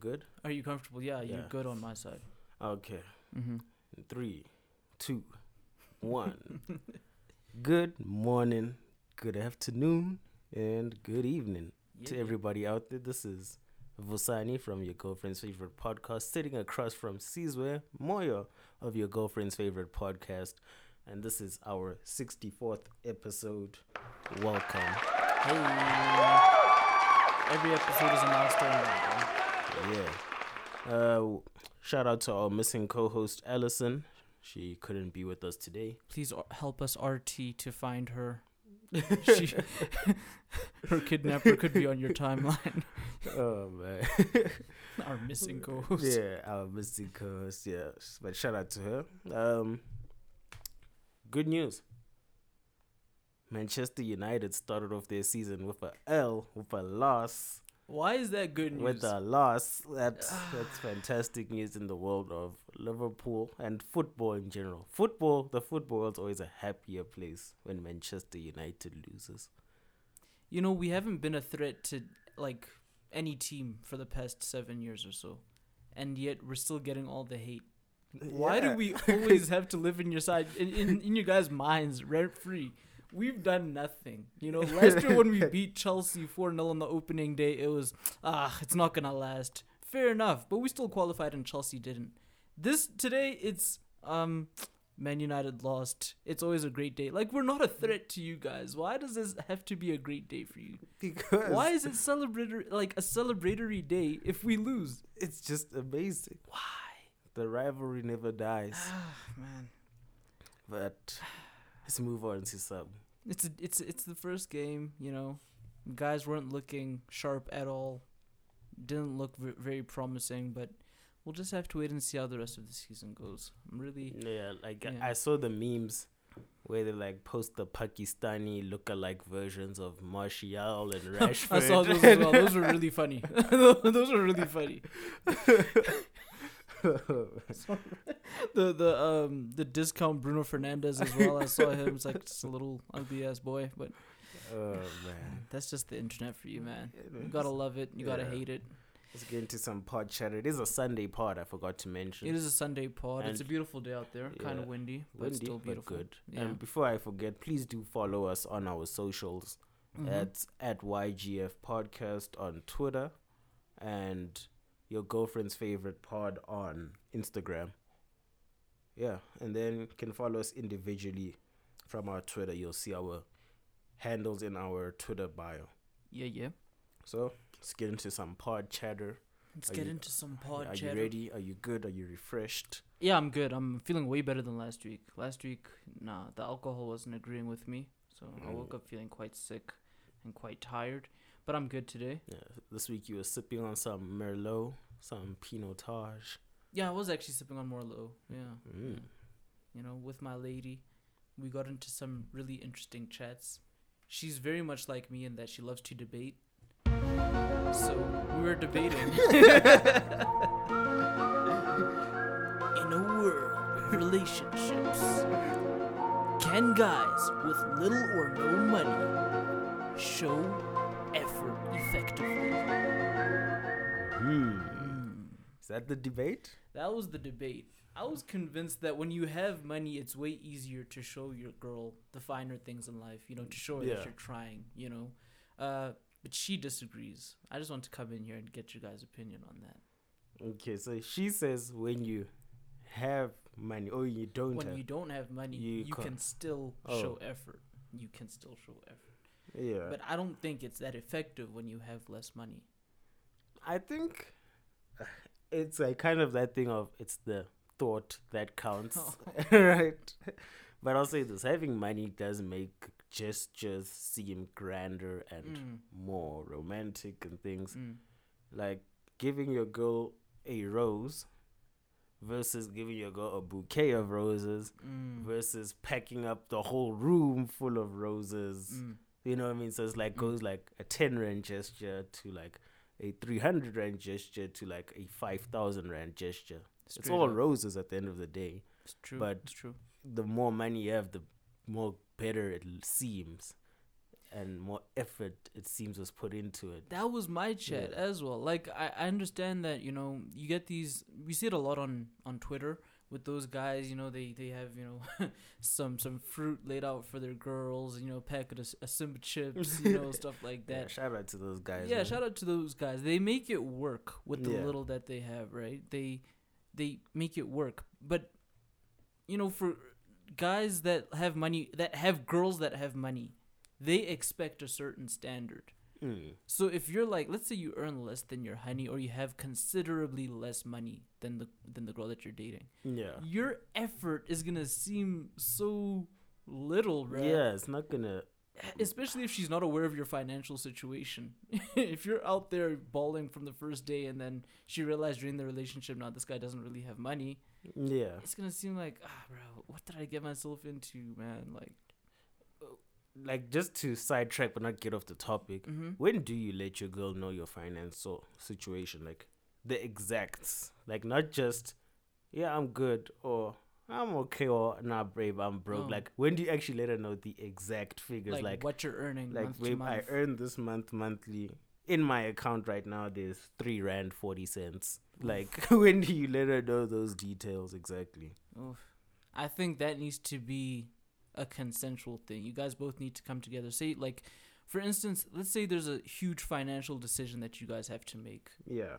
good? Are you comfortable? Yeah, you're Yeah. good on my side. Okay. Mm-hmm. Three, two, one. good morning, good afternoon, and good evening to everybody out there. This is Vusani from your girlfriend's favorite podcast, sitting across from Sizwe Moyo of your girlfriend's favorite podcast. And this is our 64th episode. Welcome. Hey. Every episode is a milestone. Yeah. Uh, shout out to our missing co-host Allison. She couldn't be with us today. Please help us, RT, to find her. She, her kidnapper could be on your timeline. Oh man. Our missing co-host. yeah, our missing co-host. Yeah, but shout out to her. Um, good news. Manchester United started off their season with a L, with a loss, Why is that good news? with a loss. That's that's fantastic news in the world of Liverpool and football in general. Football, the football world's always a happier place when Manchester United loses. You know, we haven't been a threat to like any team for the past seven years or so, and yet we're still getting all the hate. Why Yeah. do we always have to live in your side, in, in, in your guys' minds, rent free? We've done nothing. You know, last year when we beat Chelsea 4 0 on the opening day, it was, ah, it's not going to last. Fair enough, but we still qualified and Chelsea didn't. This, today, it's, um, Man United lost. It's always a great day. Like, we're not a threat to you guys. Why does this have to be a great day for you? Because Why is it celebratory, like a celebratory day if we lose? it's just amazing. Why? The rivalry never dies. Ah, man. But let's move on to some. It's a, it's it's the first game, you know. Guys weren't looking sharp at all. Didn't look v- very promising, but we'll just have to wait and see how the rest of the season goes. I'm really Yeah, like I- Yeah. I saw the memes where they like post the Pakistani lookalike versions of Martial and Rashford. I saw those as well. Those were really funny. those were really funny. The the um the discount Bruno Fernandes as well. I saw him. It's like just a little ugly ass boy, but oh man. that's just the internet for you, man. You gotta love it. You gotta hate it. Let's get into some pod chatter. It is a Sunday pod. I forgot to mention. It is a Sunday pod. it's a beautiful day out there. Kind of windy, but windy, still but beautiful. good. Yeah. And before I forget, please do follow us on our socials. Mhm. That's at YGF Podcast on Twitter and your girlfriend's favorite pod on Instagram. Yeah, and then you can follow us individually from our Twitter. You'll see our handles in our Twitter bio. yeah, yeah. So let's get into some pod chatter. Let's Are get you- into some pod Are chatter. Are you ready? Are you good? Are you refreshed? Yeah, I'm good. I'm feeling way better than last week. Last week, nah, the alcohol wasn't agreeing with me, so I woke Mm. up feeling quite sick and quite tired. But I'm good today. Yeah, this week you were sipping on some Merlot, some Pinotage. Yeah, I was actually sipping on Merlot. Yeah. Mm. yeah. You know, with my lady, we got into some really interesting chats. She's very much like me in that she loves to debate. So we were debating. in a world of relationships, can guys with little or no money show effort effectively? Hmm. Hmm. Is that the debate? That was the debate. I was convinced that when you have money, it's way easier to show your girl the finer things in life, you know, to show her Yeah. that you're trying, you know. Uh, but she disagrees. I just want to come in here and get your guys' opinion on that. Okay, so she says when you have money or you don't when have. you don't have money, You you, ca- can still Oh. show effort. You can still show effort. Yeah. But I don't think it's that effective when you have less money. I think it's like kind of that thing of it's the thought that counts, right? But I'll say this: having money does make gestures seem grander and Mm, more romantic and things. mm. Like giving your girl a rose versus giving your girl a bouquet of roses Mm. versus packing up the whole room full of roses. Mm. You know what I mean? So it's like Mm. goes like a ten rand gesture to like a three hundred rand gesture to like a five thousand rand gesture. it's Straight all up. roses at the end of the day. It's true. but- it's true. The more money you have, the more better it seems. and more effort it seems was put into it. That was my chat Yeah. as well. Like I, I understand that you know you get these. We see it a lot on on Twitter with those guys. You know they they have you know some some fruit laid out for their girls. You know packet of uh, Simba chips. You know stuff like Yeah, that. shout out to those guys. Yeah, man. shout out to those guys. They make it work with the Yeah. little that they have, right? They they make it work. But you know, for guys that have money that have girls that have money, they expect a certain standard. Mm. So if you're like, let's say you earn less than your honey, or you have considerably less money than the than the girl that you're dating, Yeah. your effort is gonna seem so little, right? Yeah, it's not gonna. Especially if she's not aware of your financial situation. if you're out there balling from the first day, and then she realized during the relationship, now this guy doesn't really have money, Yeah. it's gonna seem like, ah, bro, what did I get myself into, man? Like, Like just to sidetrack but not get off the topic. mm-hmm. When do you let your girl know your financial situation? Like the exacts. Like not just, yeah, I'm good or I'm okay or nah, brave, I'm broke. Oh. Like when do you actually let her know the exact figures? like, Like, what you're earning like, babe, I earn this month monthly. In my account right now, there's three rand forty cents. Like when do you let her know those details exactly? Oof. I think that needs to be a consensual thing. You guys both need to come together. Say like for instance, let's say there's a huge financial decision that you guys have to make. Yeah.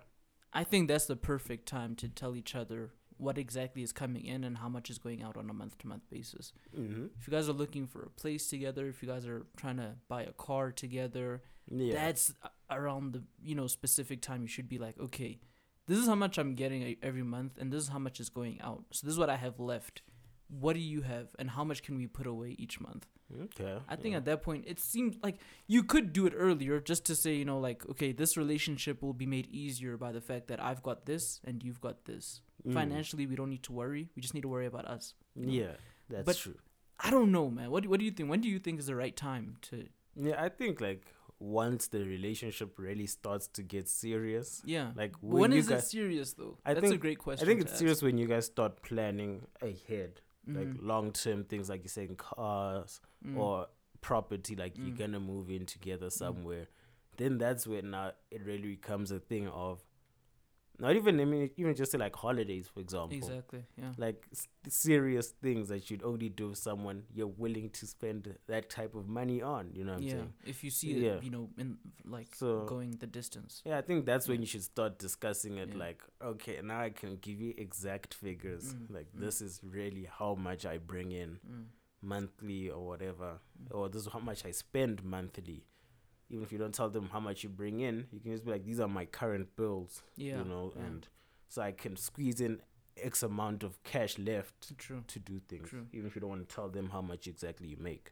I think that's the perfect time to tell each other what exactly is coming in and how much is going out on a month to month basis. Mm-hmm. If you guys are looking for a place together, if you guys are trying to buy a car together, Yeah. that's around the you know specific time you should be like, okay, this is how much I'm getting every month, and this is how much is going out. So this is what I have left. What do you have, and how much can we put away each month? okay. I think yeah. at that point it seems like you could do it earlier, just to say, you know, like, okay, this relationship will be made easier by the fact that I've got this and you've got this. Mm. Financially, we don't need to worry. We just need to worry about us. Yeah, that's But- true. I don't know, man. What do, what do you think? When do you think is the right time to? Yeah, I think like once the relationship really starts to get serious, Yeah. like when, when you is it serious though? I That's a think- great question. I think it's ask. serious when you guys start planning ahead, like Mhm. long term things, like you're saying cars Mm. or property, like you're Mm. gonna move in together somewhere. Then that's when now it really becomes a thing of not even I mean even just say like holidays, for example. exactly. Yeah. like s- serious things that you'd only do with someone you're willing to spend that type of money on. You know what I'm yeah. saying? If you see Yeah. it, you know, in like So going the distance. yeah, I think that's when Yeah. you should start discussing it. Like, okay, now I can give you exact figures. Mm, Like mm. this is really how much I bring in Mm. monthly or whatever, Mm. or this is how much I spend monthly. Even if you don't tell them how much you bring in, you can just be like, these are my current bills. Yeah. You know, yeah. and so I can squeeze in X amount of cash left true. to do things, True. even if you don't want to tell them how much exactly you make.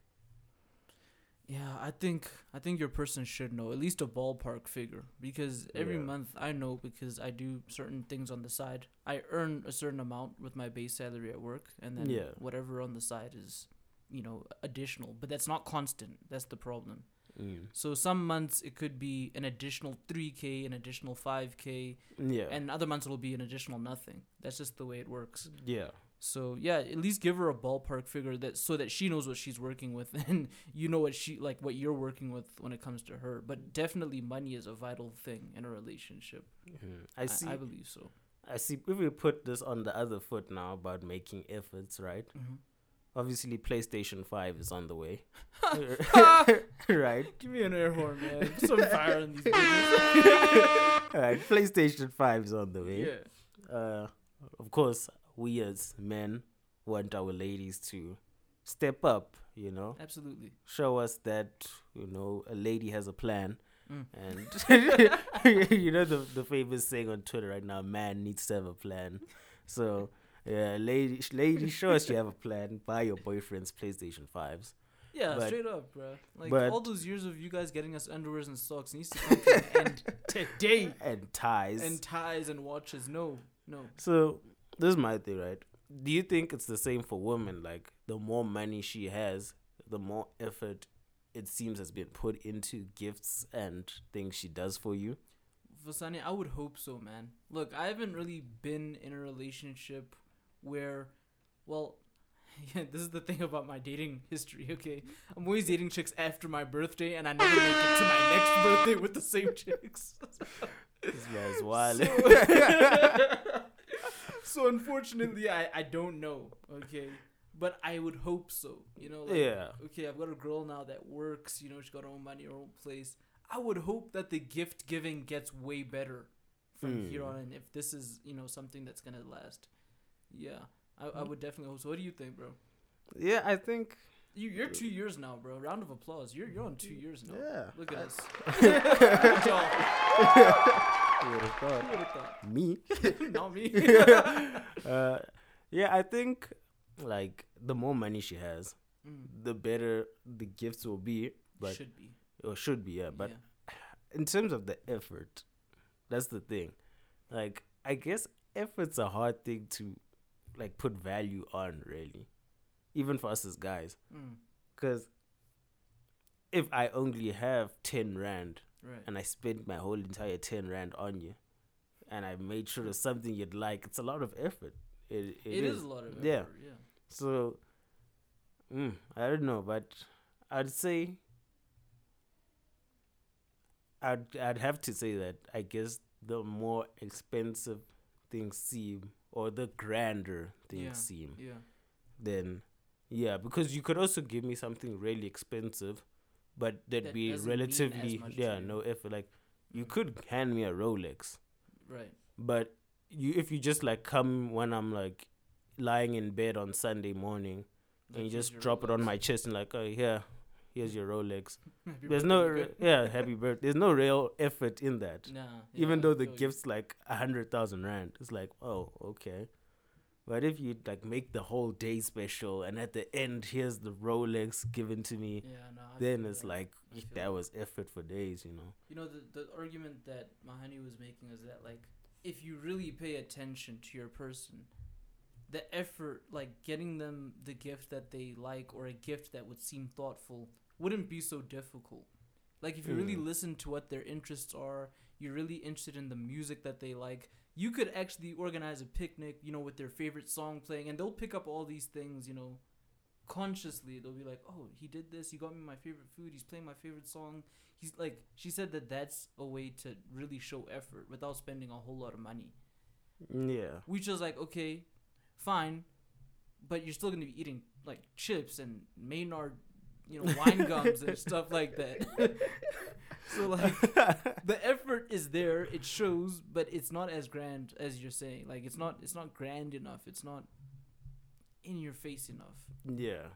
Yeah, I think I think your person should know at least a ballpark figure because every Yeah. month I know because I do certain things on the side. I earn a certain amount with my base salary at work, and then Yeah. whatever on the side is, you know, additional. But that's not constant. That's the problem. Mm. So some months it could be an additional three k, an additional five k, Yeah. and other months it'll be an additional nothing. That's just the way it works. yeah. So yeah, at least give her a ballpark figure that so that she knows what she's working with and you know what she like what you're working with when it comes to her. But definitely money is a vital thing in a relationship. Mhm. I see. I, I, believe so. I see. If we put this on the other foot now about making efforts, right? Mm-hmm. Obviously, PlayStation Five is on the way. right. Give me an air horn, man. Some fire in these. All right. PlayStation Five is on the way. yeah. Uh, of course, we as men want our ladies to step up. You know, Absolutely. show us that you know a lady has a plan. Mm. And you know the the famous saying on Twitter right now, man needs to have a plan. So yeah, lady, lady, show us you have a plan. Buy your boyfriend's PlayStation fives. Yeah, But- straight up, bro. Like but- all those years of you guys getting us underwears and socks needs to come to an end today. and ties. And ties and watches. No, no. so this is my thing, right? Do you think it's the same for women? Like the more money she has, the more effort it seems has been put into gifts and things she does for you. Vusani, I would hope so, man. Look, I haven't really been in a relationship where, well, Yeah, this is the thing about my dating history. Okay, I'm always dating chicks after my birthday, and I never make it to my next birthday with the same chicks. This man's wild. So, so unfortunately, I I don't know. Okay, but I would hope so. You know, like, yeah. okay, I've got a girl now that works, you know, she's got her own money, her own place. I would hope that the gift giving gets way better from here Hmm. on in if this is, you know, something that's gonna last. Yeah. I, I would definitely hope so. What do you think, bro? Yeah, I think. You you're two years now, bro. Round of applause. You're you're on two years now. Yeah. Look at us. Good job. Who thought? Who would've thought? Me. Not me. uh, yeah, I think like the more money she has, Mm, the better the gifts will be. But should be. or should be, yeah. But yeah. in terms of the effort, that's the thing. Like, I guess effort's a hard thing to like put value on, really, even for us as guys. Mm, Because if I only have ten rand right. and I spent my whole entire ten rand on you, and I made sure it's something you'd like, it's a lot of effort. It, it is. a lot of effort. Yeah. Yeah. So, mm, I don't know, but I'd say I'd I'd have to say that I guess the more expensive things seem, or the grander things Yeah. seem, Yeah. then yeah, because you could also give me something really expensive, but that'd That be doesn't mean as relatively yeah no effort. Like you Mm. could hand me a Rolex, Right. but you if you just like come when I'm like lying in bed on Sunday morning and you just drop it on my chest and like, oh yeah, here's your Rolex. Happy There's no re- yeah, happy birthday. There's no real effort in that. Nah. Even though the gift's like a hundred thousand rand, it's like, oh okay. But if you like make the whole day special and at the end here's the Rolex given to me, Yeah, no. Then it's that. like that that. was effort for days, you know. You know, the the argument that Mahani was making is that like if you really pay attention to your person, the effort like getting them the gift that they like or a gift that would seem thoughtful wouldn't be so difficult. Like if you really Mm. listen to what their interests are, you're really interested in the music that they like, you could actually organize a picnic, you know, with their favorite song playing and they'll pick up all these things, you know, consciously. They'll be like, "Oh, he did this. He got me my favorite food. He's playing my favorite song." He's like she said that that's a way to really show effort without spending a whole lot of money. Yeah. Which is like, okay, fine, but you're still gonna be eating like chips and Maynard, you know, wine gums and stuff like that. so like the effort is there, it shows, but it's not as grand as you're saying. Like it's not it's not grand enough. It's not in your face enough. yeah.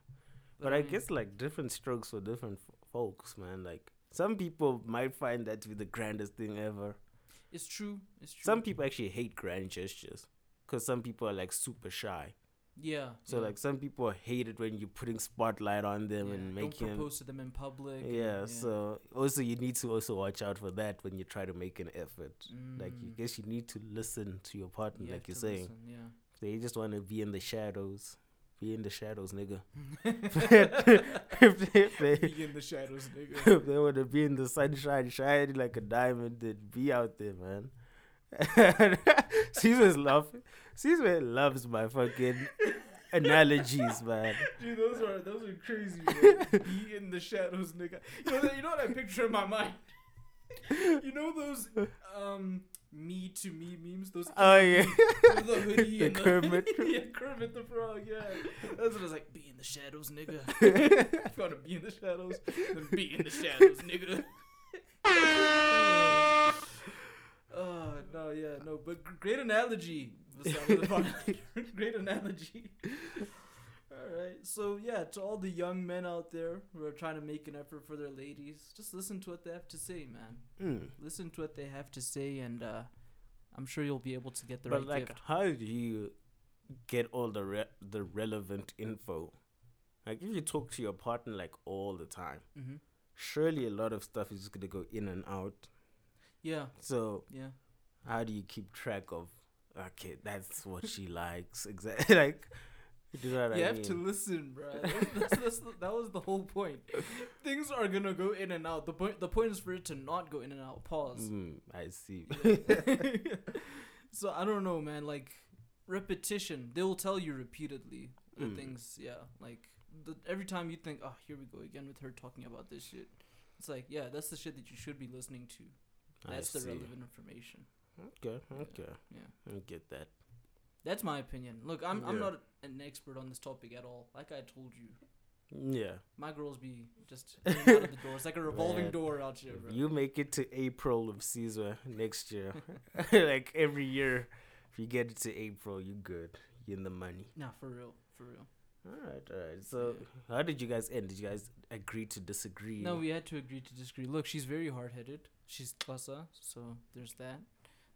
But I mean, guess like different strokes for different f- folks, man. Like some people might find that to be the grandest thing ever. it's true. It's true. Some people actually hate grand gestures because some people are like super shy. Yeah. So yeah. like some people hate it when you're putting spotlight on them Yeah, and don't making them. propose to them in public. and- Yeah, so also you need to also watch out for that when you try to make an effort. Like you Mm, guess you need to listen to your partner, you like you're saying. listen, yeah. They just want to be in the shadows. Be in the shadows, nigga. if they, if they, Be in the shadows, nigga. if they want to be in the sunshine, shining like a diamond, then be out there, man. Caesar's laughing. Caesar loves my fucking analogies, man. Dude, those are those are crazy. Be in the shadows, nigga. You know, that- you know what I picture in my mind? You know those um me to me memes? Those Oh yeah, the hoodie The and the Kermit. yeah, Kermit the Frog. Yeah, that's what I was like. Be in the shadows, nigga. wanna be in the shadows, then be in the shadows, nigga. Oh no, yeah, no, but great analogy. Great analogy. All right, so yeah, to all the young men out there who are trying to make an effort for their ladies, just listen to what they have to say, man. Mm. Listen to what they have to say, and uh, I'm sure you'll be able to get the but right like, gift. how do you get all the re- the relevant info? Like, if you talk to your partner like all the time, Mm-hmm. surely a lot of stuff is just gonna go in and out. Yeah, So yeah. how do you keep track of? Okay, that's what she likes. Exactly. Like, you know you I have mean? to listen, bro. That's, that's, that's that was the whole point. Things are gonna go in and out. The point, the point is for it to not go in and out. Pause. Mm, I see. so I don't know, man. Like repetition, they will tell you repeatedly the Mm. things. Yeah, like the, every time you think, oh, here we go again with her talking about this shit. It's like, yeah, that's the shit that you should be listening to. I That's the see. relevant information. Okay, okay, Yeah. I get that. That's my opinion. Look, I'm I'm Yeah. not an expert on this topic at all. Like I told you, Yeah. my girls be just in and out of the door. It's like a revolving Man, door out here, If bro. you make it to April of Caesar next year, like every year, if you get it to April, you good. You're in the money. Nah, for real, for real. All right, all right. So, how did you guys end? Did you guys agree to disagree? No, we had to agree to disagree. Look, she's very hard headed. She's Xhosa, so there's that.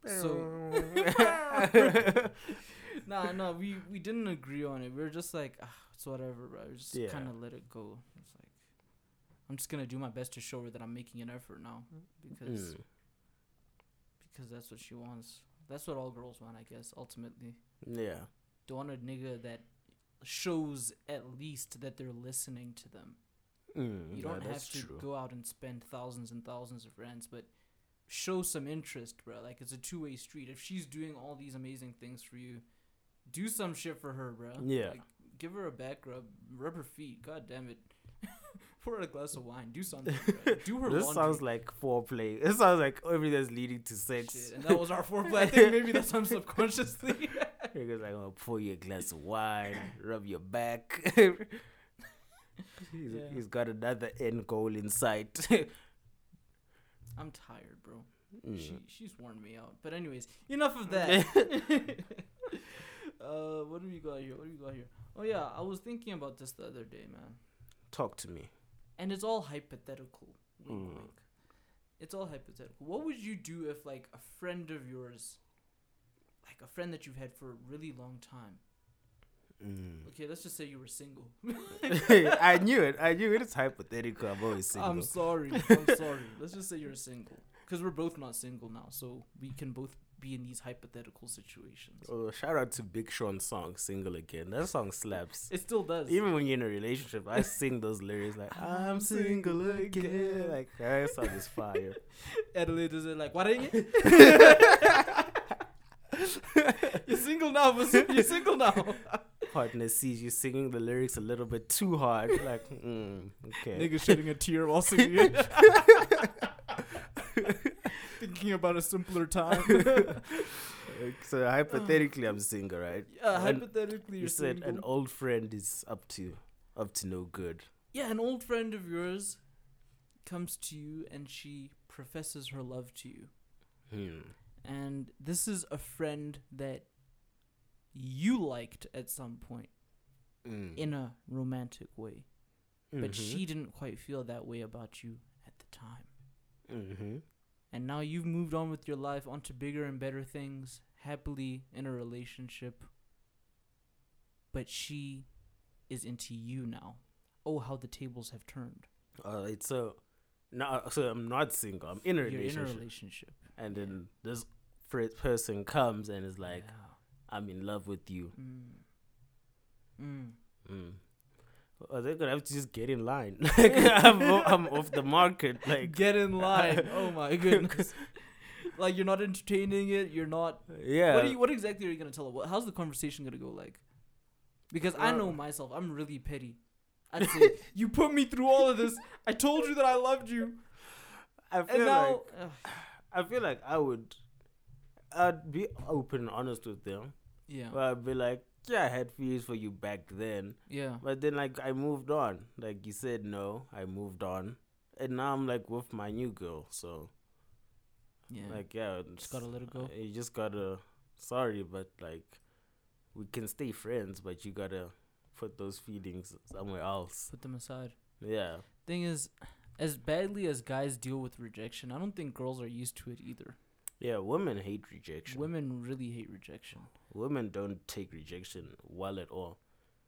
So, nah, no, we we didn't agree on it. We were just like, ah, it's whatever, bro. We just Yeah. kind of let it go. It's like, I'm just gonna do my best to show her that I'm making an effort now, because Mm, because that's what she wants. That's what all girls want, I guess. Ultimately, yeah. they want a nigga that shows at least that they're listening to them. Mm, You don't have to true. go out and spend thousands and thousands of rands, but show some interest, bro. Like it's a two way street. If she's doing all these amazing things for you, do some shit for her, bro. Yeah. Like, give her a back rub, rub her feet. God damn it. Pour her a glass of wine. Do something. Bro. Do her This laundry. sounds like foreplay. This sounds like everything that's leading to sex. Shit, and that was our foreplay. I think maybe that's on subconsciously. Niggas like, gonna pour you a glass of wine, rub your back. He's, Yeah. he's got another end goal in sight. I'm tired, bro. Mm. She she's worn me out. But anyways, enough of that. uh, what do we got here? What do we got here? Oh yeah, I was thinking about this the other day, man. Talk to me. And it's all hypothetical. Wink, Mm. wink. It's all hypothetical. What would you do if like a friend of yours, like a friend that you've had for a really long time? Mm. Okay, let's just say you were single. I knew it. I knew it. It's hypothetical. I'm always single. I'm sorry. I'm sorry. Let's just say you're single. Because we're both not single now, so we can both be in these hypothetical situations. oh, shout out to Big Sean's song "Single Again." That song slaps. It still does. Even when you're in a relationship, I sing those lyrics like "I'm single again." Like that song is fire. Adelaide is it like what are you? You're single now, you're single now. Partner sees you singing the lyrics a little bit too hard. Like, mm, okay. Nigga shedding a tear while singing it. Thinking about a simpler time. So hypothetically, I'm single, right? yeah, hypothetically, You said single. an old friend is up to up to no good. yeah, an old friend of yours comes to you and she professes her love to you. Hmm. And this is a friend that you liked at some point Mm. in a romantic way, but Mhm. she didn't quite feel that way about you at the time. Mhm. And now you've moved on with your life onto bigger and better things, happily in a relationship. But she is into you now. Oh, how the tables have turned. Uh, it's a No, so I'm not single. I'm in a You're in a relationship, relationship. and then this person comes and is like, Yeah. "I'm in love with you." Mm. Mm. Mm. Are they gonna have to just get in line? like I'm, I'm off the market. Like Get in line. oh my goodness. like you're not entertaining it. You're not. yeah. What are you? What exactly are you gonna tell her? How's the conversation gonna go like? Because I know myself. I'm really petty. I'd say you put me through all of this. I told you that I loved you, I feel and now. like I feel like I would. I'd be open and honest with them. Yeah. But I'd be like, yeah, I had feelings for you back then. Yeah. But then, like, I moved on. Like you said, no, I moved on, and now I'm like with my new girl. So, Yeah. like, yeah, Just gotta let it go. You just gotta. Sorry, but like, we can stay friends, but you gotta put those feelings somewhere else. Put them aside. Yeah. Thing is, as badly as guys deal with rejection, I don't think girls are used to it either. Yeah, women hate rejection. Women really hate rejection Women don't take rejection well at all.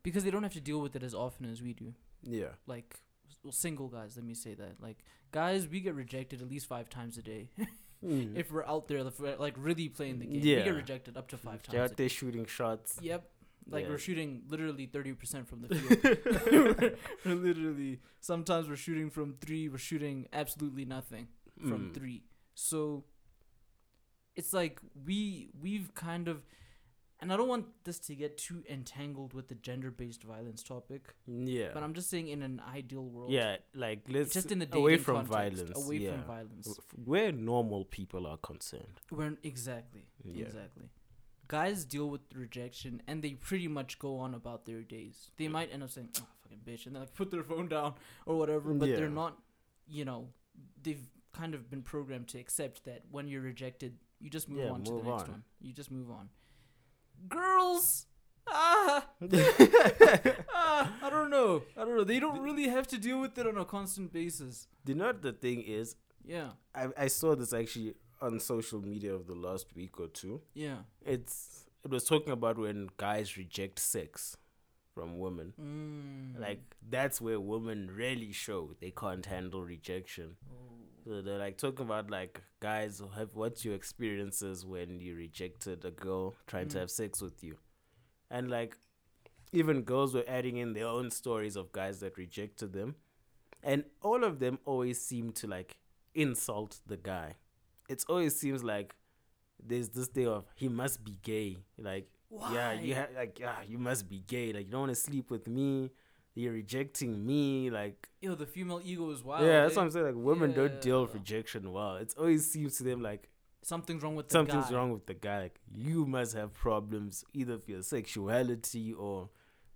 because they don't have to deal with it as often as we do. Yeah. Like, well, single guys, let me say that. Like, guys, we get rejected at least five times a day. Mm. if we're out there, like, really playing the game. We get rejected up to five times. They're out there shooting shots. Yep. Like, Yeah. we're shooting literally 30% from the field. we're, we're literally, sometimes we're shooting from three, we're shooting absolutely nothing from Mm. three. So it's like we we've kind of and I don't want this to get too entangled with the gender-based violence topic, Yeah. but I'm just saying in an ideal world, yeah, like let's just in the away from context, violence. away yeah. from violence. Where normal people are concerned. Where exactly, Yeah. exactly. Guys deal with rejection and they pretty much go on about their days. They might end up saying, "Oh, fucking bitch," and they like put their phone down or whatever. But Yeah. they're not, you know, they've kind of been programmed to accept that when you're rejected, you just move Yeah, on to move the next on. one. You just move on. Girls, ah, ah, I don't know. I don't know. They don't really have to deal with it on a constant basis. you know what the thing is? Yeah, I I saw this actually on social media of the last week or two. yeah. It's it was talking about when guys reject sex from women. Mm. Like that's where women really show they can't handle rejection. So they're like talking about like guys have what's your experiences when you rejected a girl trying to Mm. have sex with you, and like even girls were adding in their own stories of guys that rejected them, and all of them always seem to like insult the guy. It always seems like there's this thing of he must be gay. Like yeah, you Why? have like yeah, you must be gay. Like you don't want to sleep with me. You're rejecting me. Like Yo, the female ego is wild. yeah, that's eh? what I'm saying. Like women don't deal with rejection well. It always seems to them like Something's wrong with the guy. something's guy. wrong with the guy. Like you must have problems either with your sexuality or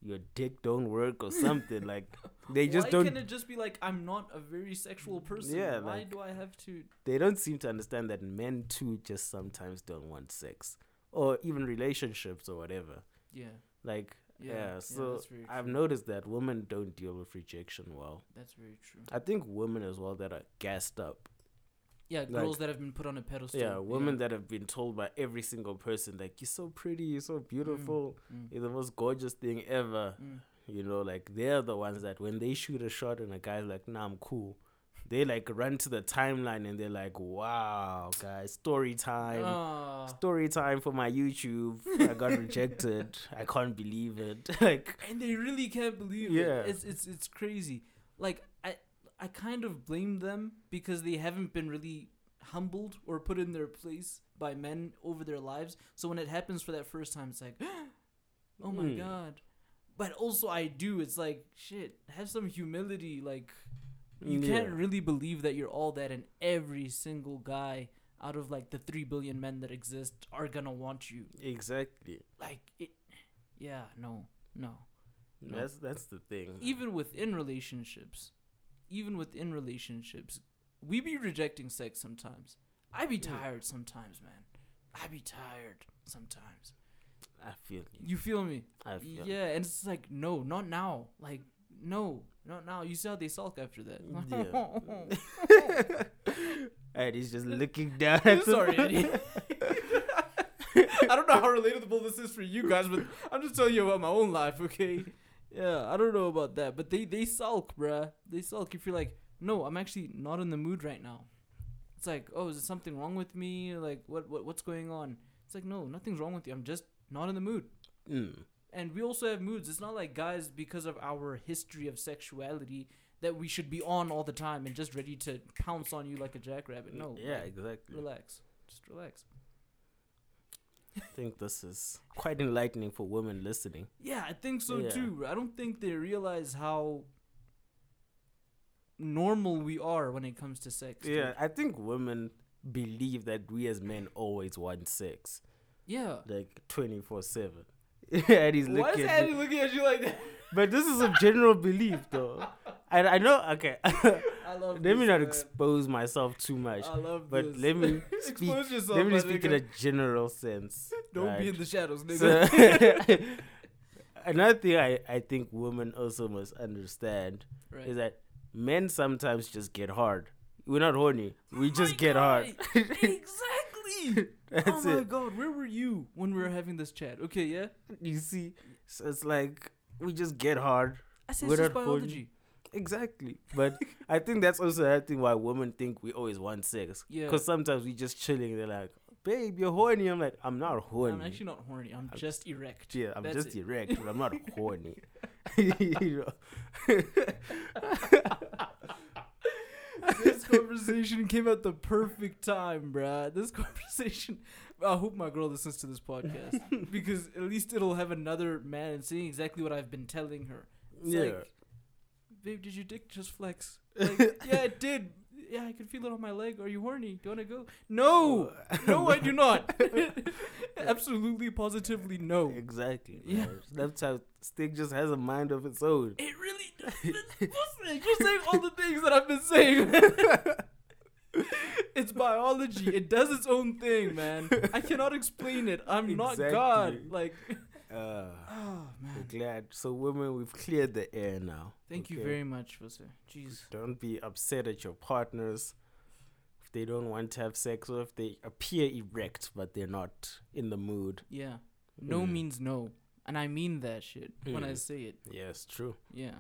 your dick don't work or something. like they just Why don't. can it just be like I'm not a very sexual person? Yeah, Why like- do I have to? They don't seem to understand that men too just sometimes don't want sex or even relationships or whatever. Yeah, Like Yeah, yeah, yeah, so I've noticed that women don't deal with rejection well. that's very true. I think women as well that are gassed up. Yeah, like- girls that have been put on a pedestal. Yeah, women that have been told by every single person like you're so pretty, you're so beautiful, Mm, you're the most gorgeous thing ever. mm. You know, like they're the ones that when they shoot a shot and a guy's like, "Nah, I'm cool," they like run to the timeline and they're like, "Wow, guys, story time." Ah. Story time for my YouTube. I got rejected. I can't believe it. like, and they really can't believe Yeah. it. It's it's it's crazy. Like I I kind of blame them because they haven't been really humbled or put in their place by men over their lives. So when it happens for that first time, it's like, oh my Mm. god. But also I do. It's like shit. Have some humility. Like you can't really believe that you're all that, and every single guy out of like the three billion men that exist are gonna want you. exactly. Like it. Yeah. No. No No. That's that's the thing. even within relationships, even within relationships, we be rejecting sex sometimes. I be tired sometimes, man. I be tired sometimes. I feel you. You feel me? I feel. Yeah, and it's like, no, not now. Like, no, not now. You see how they sulk after that. and he's just looking down at Sorry, Eddie. I don't know how relatable this is for you guys, but I'm just telling you about my own life, okay? Yeah, I don't know about that, but they they sulk, bruh. They sulk if you're like, no, I'm actually not in the mood right now. It's like, oh, is there something wrong with me? Like, what what what's going on? It's like, no, nothing's wrong with you. I'm just not in the mood. Mm and we also have moods. It's not like guys because of our history of sexuality that we should be on all the time and just ready to pounce on you like a jackrabbit. No. Yeah, like, exactly. Relax. Just relax. I think this is quite enlightening for women listening. Yeah, I think so yeah. too. I don't think they realize how normal we are when it comes to sex. Yeah. I think women believe that we as men always want sex. Yeah. Like 24 7. Eddie's looking. Why is at Eddie me. looking at you like that? But this is a general belief, though. I I know, okay. I love let this, me not man. expose myself too much. I love but this. let me speak, yourself, let me speak nigga. in a general sense. Don't right? be in the shadows, nigga. So, another thing I, I think women also must understand right. is that men sometimes just get hard. We're not horny. We just get God. hard. exactly. That's oh my it. god, where were you when we were having this chat? Okay, yeah. You see, so it's like we just get hard. I said it's just not horny. biology. Exactly. But I think that's also another thing why women think we always want sex. Yeah. Because sometimes we just chilling. They're like, babe, you're horny. I'm like, I'm not horny. I'm actually not horny. I'm just erect. yeah, I'm That's just it. erect, but I'm not horny. you know? This conversation came at the perfect time, bruh. This conversation, I hope my girl listens to this podcast because at least it'll have another man saying exactly what I've been telling her. It's yeah. like, babe, did your dick just flex? Like, yeah, it did. Yeah, I can feel it on my leg. Are you horny? Do you wanna go? No, no, I do not. Absolutely, positively, no. Exactly. Yeah. Snapchat stick just has a mind of its own. It really does. You're saying all the things that I've been saying. it's biology. It does its own thing, man. I cannot explain it. I'm not God. Like, Uh, oh we're man. glad. So, women, we've cleared the air now. Thank you very much, Jose. Jeez. Don't be upset at your partners if they don't want to have sex or if they appear erect but they're not in the mood. Yeah. No Mm. means no, and I mean that shit when I Mm. say it. Yes, true. Yeah.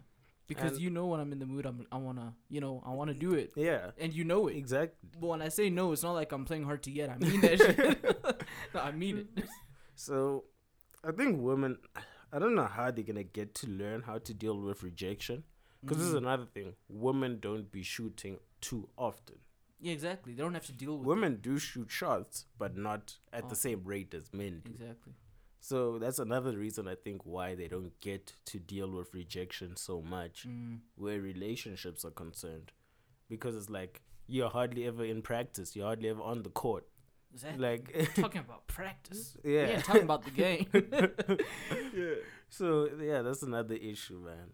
Because And- you know when I'm in the mood, I'm I wanna you know I wanna do it, Yeah, and you know it. exactly. But when I say no, it's not like I'm playing hard to get. I mean that shit. no, I mean it. So, I think women, I don't know how they're gonna get to learn how to deal with rejection. Because this is Mm. another thing. Women don't be shooting too often. Yeah, exactly. They don't have to deal with Women do shoot shots, but not at Oh. the same rate as men do. Exactly. So that's another reason I think why they don't get to deal with rejection so much Mm. where relationships are concerned. Because it's like you're hardly ever in practice, you're hardly ever on the court. Exactly. Like talking about practice. We Yeah. talking about the game. yeah. So yeah, that's another issue, man.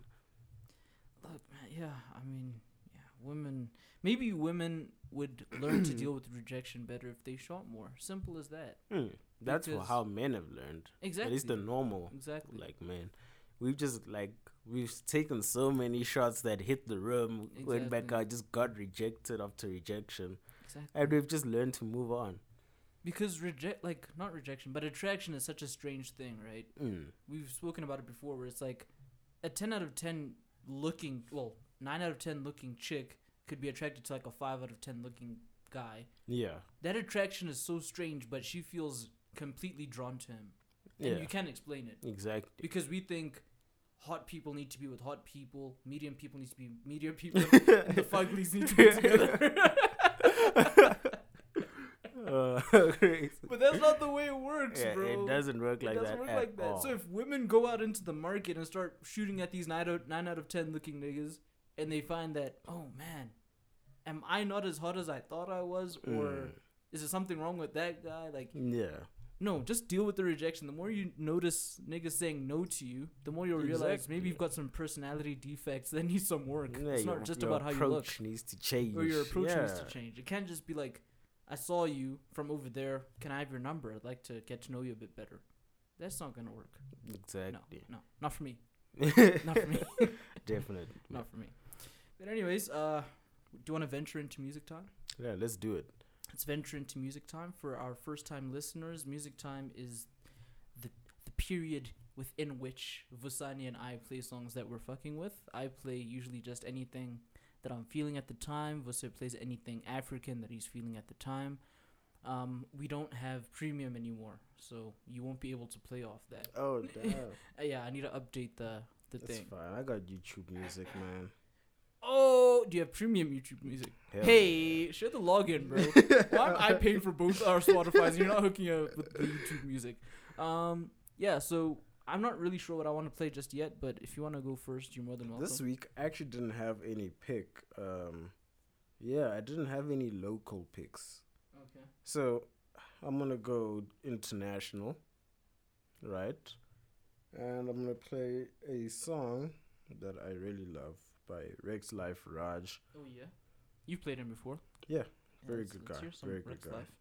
Look, man. Yeah, I mean, yeah, women. Maybe women would learn to deal with rejection better if they shot more. Simple as that. Hmm. That's wha- how men have learned. Exactly. At least the normal exactly. like men. We've just like we've taken so many shots that hit the rim, went back Exactly. out, just got rejected after rejection, exactly. and we've just learned to move on. Because reject, like not rejection, but attraction is such a strange thing, right? Mm. We've spoken about it before, where it's like a ten out of ten looking, well, nine out of ten looking chick could be attracted to like a five out of ten looking guy. Yeah, That attraction is so strange, but she feels completely drawn to him, and yeah, you can't explain it exactly. because we think hot people need to be with hot people, medium people need to be medium people, and the fuglies need to be together. Uh, but that's not the way it works, yeah, bro. it doesn't work like it doesn't that work like that. So if women go out into the market and start shooting at these nine out, nine out of ten looking niggas, and they find that, oh man, am I not as hot as I thought I was, or Mm. is there something wrong with that guy? Like, yeah, no, just deal with the rejection. The more you notice niggas saying no to you, the more you'll realize maybe you've got some personality defects that need some work. yeah it's your, not just your about how you look approach needs to change, or your approach yeah. needs to change. It can't just be like, I saw you from over there. Can I have your number? I'd like to get to know you a bit better. That's not gonna work. No, Exactly. no, not for me. Not for me. Definitely. not for me. But anyways, uh, do you want to venture into music time? Yeah, let's do it. Let's venture into music time for our first time listeners. Music time is the the period within which Vusani and I play songs that we're fucking with. I play usually just anything that I'm feeling at the time. Vusa plays anything African that he's feeling at the time. Um, we don't have premium anymore, so you won't be able to play off that. Oh damn, Uh, yeah, I need to update the the that's thing. fine. I got YouTube music, man. Oh, do you have premium YouTube music? Hell hey, share the login, bro. Why am I paying for both our Spotify's and you're not hooking up with the YouTube music? Um, yeah. So I'm not really sure what I want to play just yet, but if you want to go first, you're more than welcome. This week I actually didn't have any pick. Um, yeah, I didn't have any local picks. Okay. So I'm gonna go international, right? And I'm gonna play a song that I really love by Rexx Life Raj. Oh yeah. You've played him before. Yeah, very let's- good guy, hear some very good guy. Life.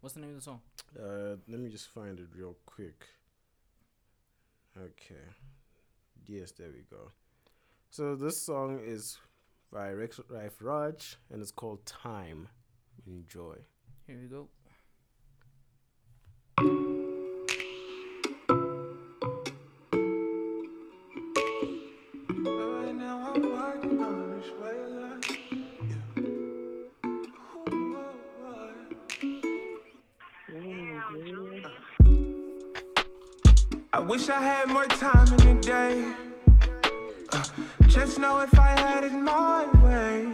What's the name of the song? Uh, let me just find it real quick. Okay. Yes, there we go. So this song is by Rexx Life Raj and it's called Time. Enjoy. Here we go. Wish I had more time in the day. Uh, just know if I had it my way,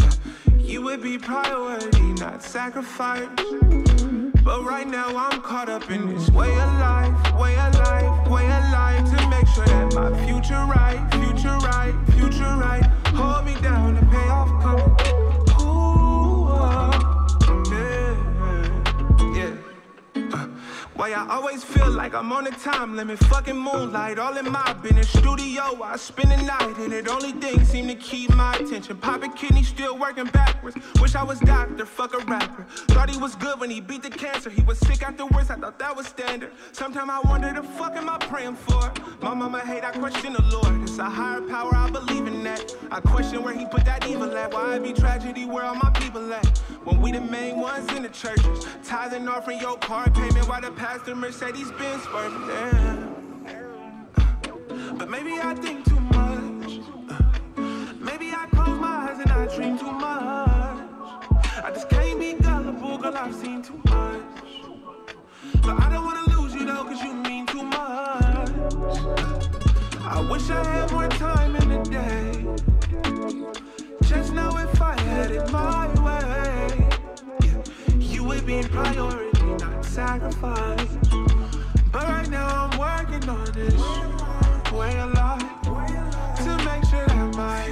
uh, you would be priority, not sacrifice. But right now I'm caught up in this way of life, way of life, way of life to make sure that my future right, future right, future right. Hold me down, Why I always feel like I'm on a time limit, fucking moonlight, all in my business. Studio, I spend the night, and it only thing seem to keep my attention. Popping kidney, still working backwards. Wish I was doctor, fuck a rapper. Thought he was good when he beat the cancer. He was sick afterwards, I thought that was standard. Sometimes I wonder the fuck am I praying for? My mama hate, I question the Lord. It's a higher power, I believe in that. I question where he put that evil at. Why it be tragedy where all my people at? When we the main ones in the churches, tithing offering your car payment while the pastor Mercedes Benz swerving. Damn. But maybe I think too much. Maybe I close my eyes and I dream too much. I just can't be gullible, girl, I've seen too much. But I don't wanna lose you though, cause you mean too much. I wish I had more time priority, not sacrifice. But right now I'm working on this way of life to make sure that my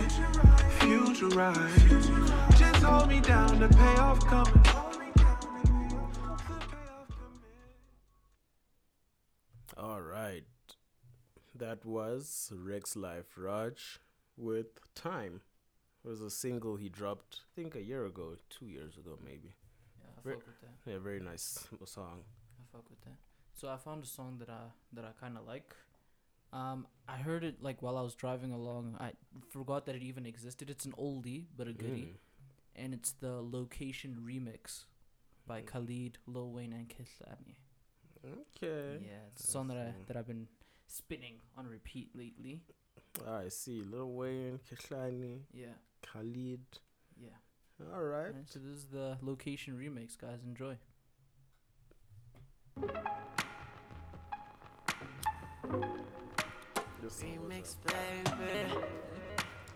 future right. Just hold me down, the payoff coming. All right. That was Rexx Life Raj with Time. It was a single he dropped, I think, a year ago, two years ago, maybe. Fuck with that. Yeah, very nice song. I fuck with that. So I found a song that I that I kind of like. Um, I heard it like while I was driving along. I forgot that it even existed. It's an oldie but a goodie, Mm. and it's the Location remix by Khalid, Lil Wayne, and Kehlani. Okay. Yeah, it's a song that I that I've been spinning on repeat lately. Ah, I see. Lil Wayne, Kehlani, Yeah, Khalid. Yeah. All right. Alright, so this is the Location remix, guys. Enjoy. This song was a, baby.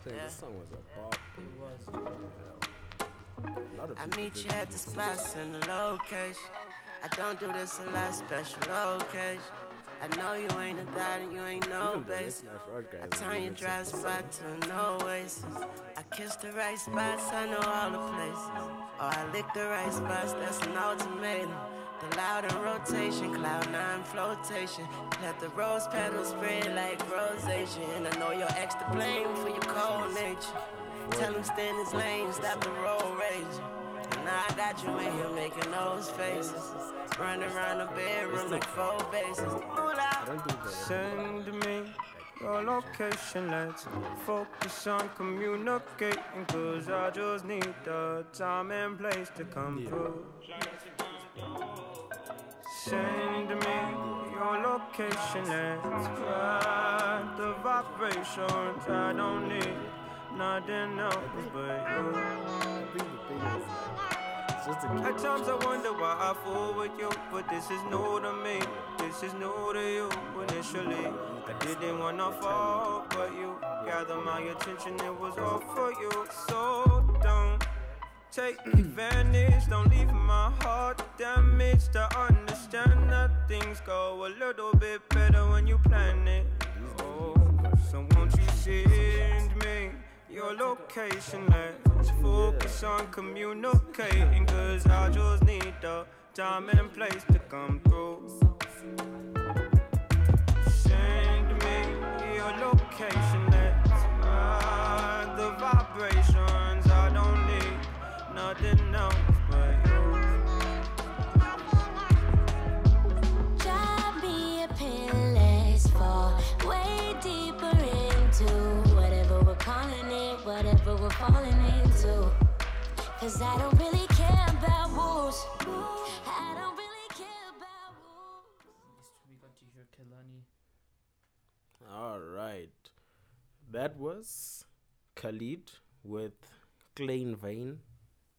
say yeah. this song was a bop. It was. A lot of I meet you at the this. spots and the location. I don't do this a lot, special occasion. I know you ain't a dot and you ain't no Even the Rexx base. Life Raj guys I turn your remixing dry this song. spot to no oasis. I kiss the right spots, I know all the places. Or I lick the right spots, that's an ultimatum. The loud in rotation, cloud nine flotation. Let the rose petals spread like rosation. And I know your ex to blame for your cold nature. Tell him stand his lane, stop the road rage. And now I got you in here making those faces. Running around the bedroom like four bases. Ooh, I don't do that. Send me your location, let's focus on communicating. Cause I just need the time and place to come through. Send me your location, let's ride the vibrations. I don't need nothing else but you. Just a At times I wonder why I fool with you, but this is new to me. This is new to you initially. I didn't wanna fall, but you gathered my attention, it was all for you. So don't take advantage, don't leave my heart damaged. I understand that things go a little bit better when you plan it. Oh, so won't you send me your location? Let's focus on communicating, cause I just need the time and place to come through. Send me your location, Cause I don't really care about rules. I don't really care about rules. We got to hear Kehlani. All right. That was Khalid with Klein Vein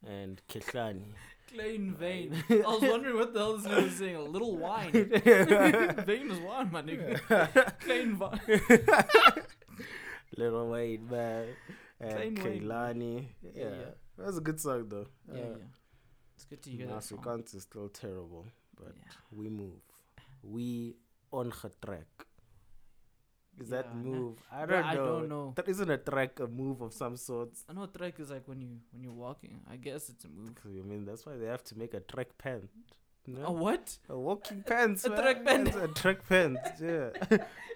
and Kehlani. Plain vein. I was wondering what the hell this nigga was saying. A little wine. vein is wine, my nigga. Plain vine. Little Wayne, man. And. Kehlani. Yeah. Yeah, yeah. That was a good song, though. Yeah, Uh, yeah. It's good to hear that song. Afrikaans is still terrible, but we move. We on her track. Is that Yeah, nah. move? I don't I know. don't know. That isn't a track a move of some sort. I know track is like when you when you're walking. I guess it's a move. I mean, that's why they have to make a track pant. No? A what? A walking pants. A track pant. It's A track pants. Yeah.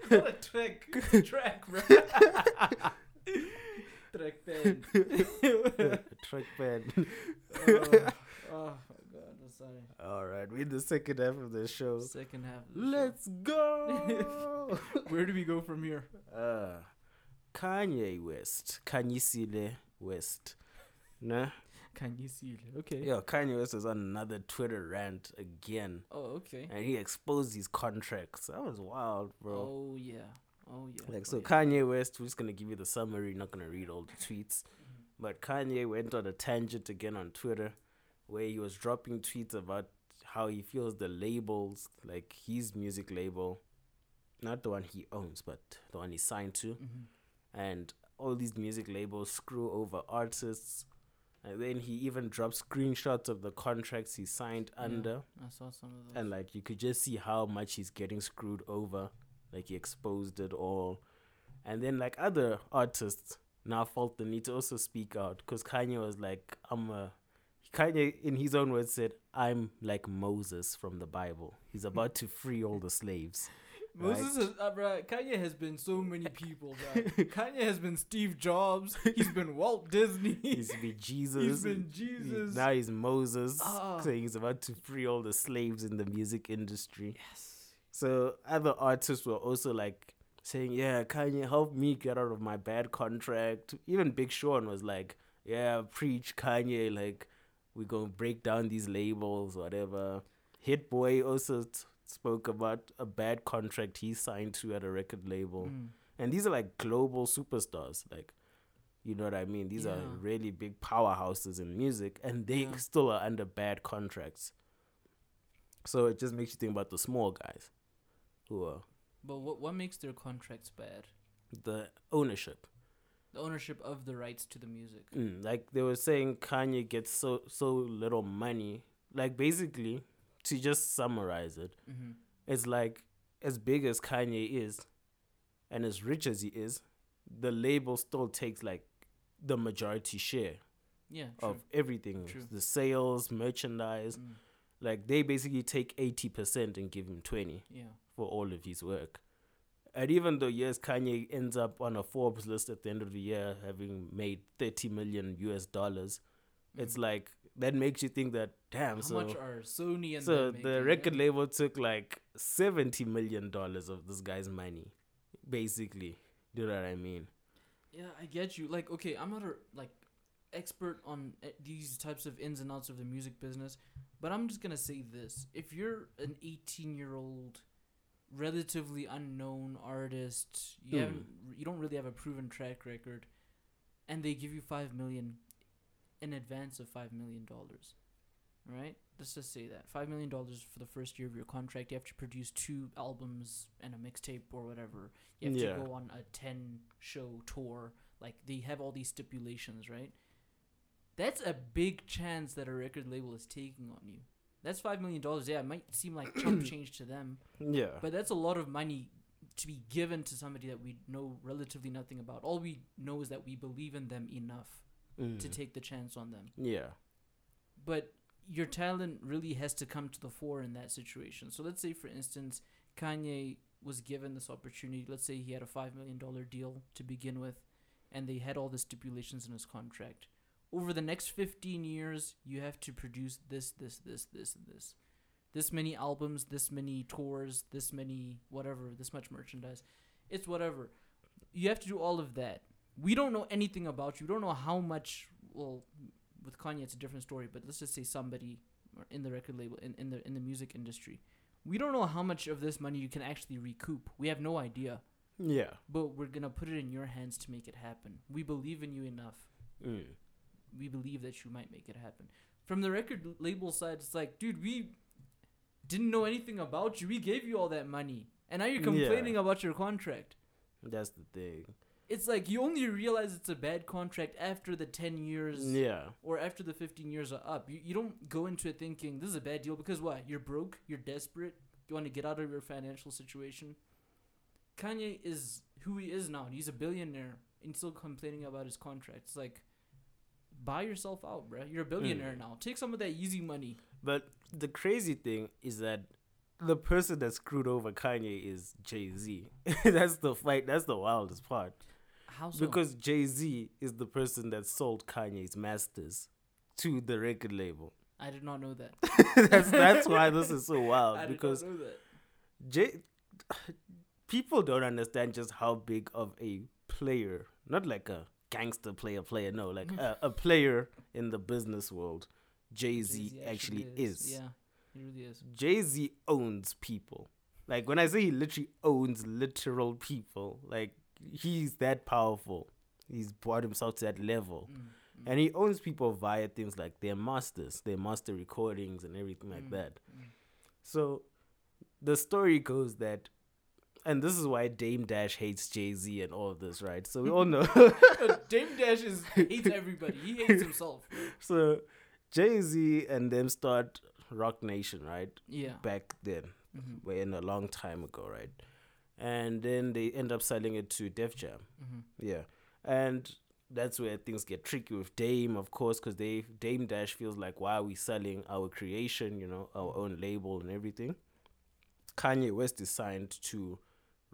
Not a track. It's a track, bro. Track band. a track pant. oh, oh my god, I'm sorry. All right, we're in the second half of the show. Second half. The show. Let's go. Where do we go from here? uh, Kanye West. Kanye Sile West. Nah. Can you see it? Okay. Yo, Kanye West was on another Twitter rant again. Oh, okay. And he exposed his contracts. That was wild, bro. Oh yeah. Oh yeah. Like oh, so, yeah. Kanye West. We're just gonna give you the summary. Not gonna read all the tweets, Mm-hmm. but Kanye went on a tangent again on Twitter, where he was dropping tweets about how he feels the labels, like his music label, not the one he owns, but the one he signed to, Mhm. and all these music labels screw over artists. And then he even dropped screenshots of the contracts he signed Yeah, under I saw some of those. and like you could just see how much he's getting screwed over like he exposed it all and then like other artists now felt the need to also speak out because kanye was like i'm a kanye in his own words said i'm like moses from the bible he's about to free all the slaves Moses has, uh, bruh, Kanye has been so many people. Kanye has been Steve Jobs. He's been Walt Disney. he's been jesus been He- now he's moses Ah. saying he's about to free all the slaves in the music industry yes. So other artists were also like saying, "Yeah, Kanye, help me get out of my bad contract." Even Big Sean was like, "Yeah, preach Kanye, like we're gonna break down these labels, whatever." Hit Boy also t- spoke about a bad contract he signed to at a record label, Mm. and these are like global superstars, like. You know what I mean? These are really big powerhouses in music, and they Yeah. still are under bad contracts. So it just makes you think about the small guys who are But what what makes their contracts bad? the ownership. The ownership of the rights to the music. Mm, like they were saying, Kanye gets so so little money. Like basically, to just summarize it, Mm-hmm. it's like as big as Kanye is, and as rich as he is, the label still takes like the majority share Yeah. Of everything, True. the sales, merchandise. Mm. Like they basically take eighty percent and give him twenty. Yeah. for all of his work. And even though yes, Kanye ends up on a Forbes list at the end of the year, having made thirty million US dollars, mm-hmm. it's like that makes you think that damn. How so much are Sony and so the record yeah? label took like seventy million dollars of this guy's money, basically. Do you know what I mean? Yeah, I get you. Like, okay, I'm not a like expert on uh, these types of ins and outs of the music business, but I'm just gonna say this: if you're an 18 year old, relatively unknown artist, you Hmm. haven't, you don't really have a proven track record, and they give you five million in advance of five million dollars, right? Let's just say that five million dollars for the first year of your contract. You have to produce two albums and a mixtape or whatever. You have Yeah. to go on a ten show tour. Like they have all these stipulations, right? That's a big chance that a record label is taking on you. That's five million dollars. Yeah, it might seem like chump change to them, Yeah. but that's a lot of money to be given to somebody that we know relatively nothing about. All we know is that we believe in them enough to Mm. take the chance on them. yeah. But your talent really has to come to the fore in that situation. So let's say, for instance, Kanye was given this opportunity. Let's say he had a $5 million deal to begin with, and they had all the stipulations in his contract. Over the next 15 years, you have to produce this, this, this, this, and this. This many albums, this many tours, this many whatever, this much merchandise. It's whatever. You have to do all of that. We don't know anything about you. We don't know how much. Well, with Kanye, it's a different story. But let's just say somebody in the record label in, in the in the music industry, we don't know how much of this money you can actually recoup. We have no idea. Yeah. But we're gonna put it in your hands to make it happen. We believe in you enough. Mm. We believe that you might make it happen. From the record label side, it's like, dude, we didn't know anything about you. We gave you all that money, and now you're Yeah. complaining about your contract. That's the thing. it's like you only realize it's a bad contract after the 10 years Yeah. or after the 15 years are up. You, you don't go into it thinking this is a bad deal because what? You're broke, you're desperate, you want to get out of your financial situation. Kanye is who he is now. He's a billionaire and still complaining about his contract. It's like buy yourself out, bruh. You're a hmm. billionaire now. Take some of that easy money. But the crazy thing is that the person that screwed over Kanye is Jay Z. that's the fight. That's the wildest part. How so? Because Jay Z is the person that sold Kanye's masters to the record label. I did not know that. that's that's why this is so wild. I did because not know that. Jay, people don't understand just how big of a player, not like a gangster player, player, no, like a, a player in the business world, Jay Z Jay-Z actually is. Yeah, he really is. Jay Z owns people. Like when I say he literally owns literal people, like he's that powerful. He's brought himself to that level. Mm, And he owns people via things like their masters, their master recordings and everything like Mm, that. mm. So the story goes that and this is why Dame Dash hates Jay Z and all of this, right? So we all know Dame Dash is hates everybody. He hates himself. so Jay Z and them start Roc Nation, right? Yeah. Back then. Mhm. way in a long time ago, right? And then they end up selling it to Def Jam. Mhm. Yeah, and that's where things get tricky with Dame, of course, because they Dame Dash feels like why are we selling our creation, you know, our own label and everything. Kanye West is signed to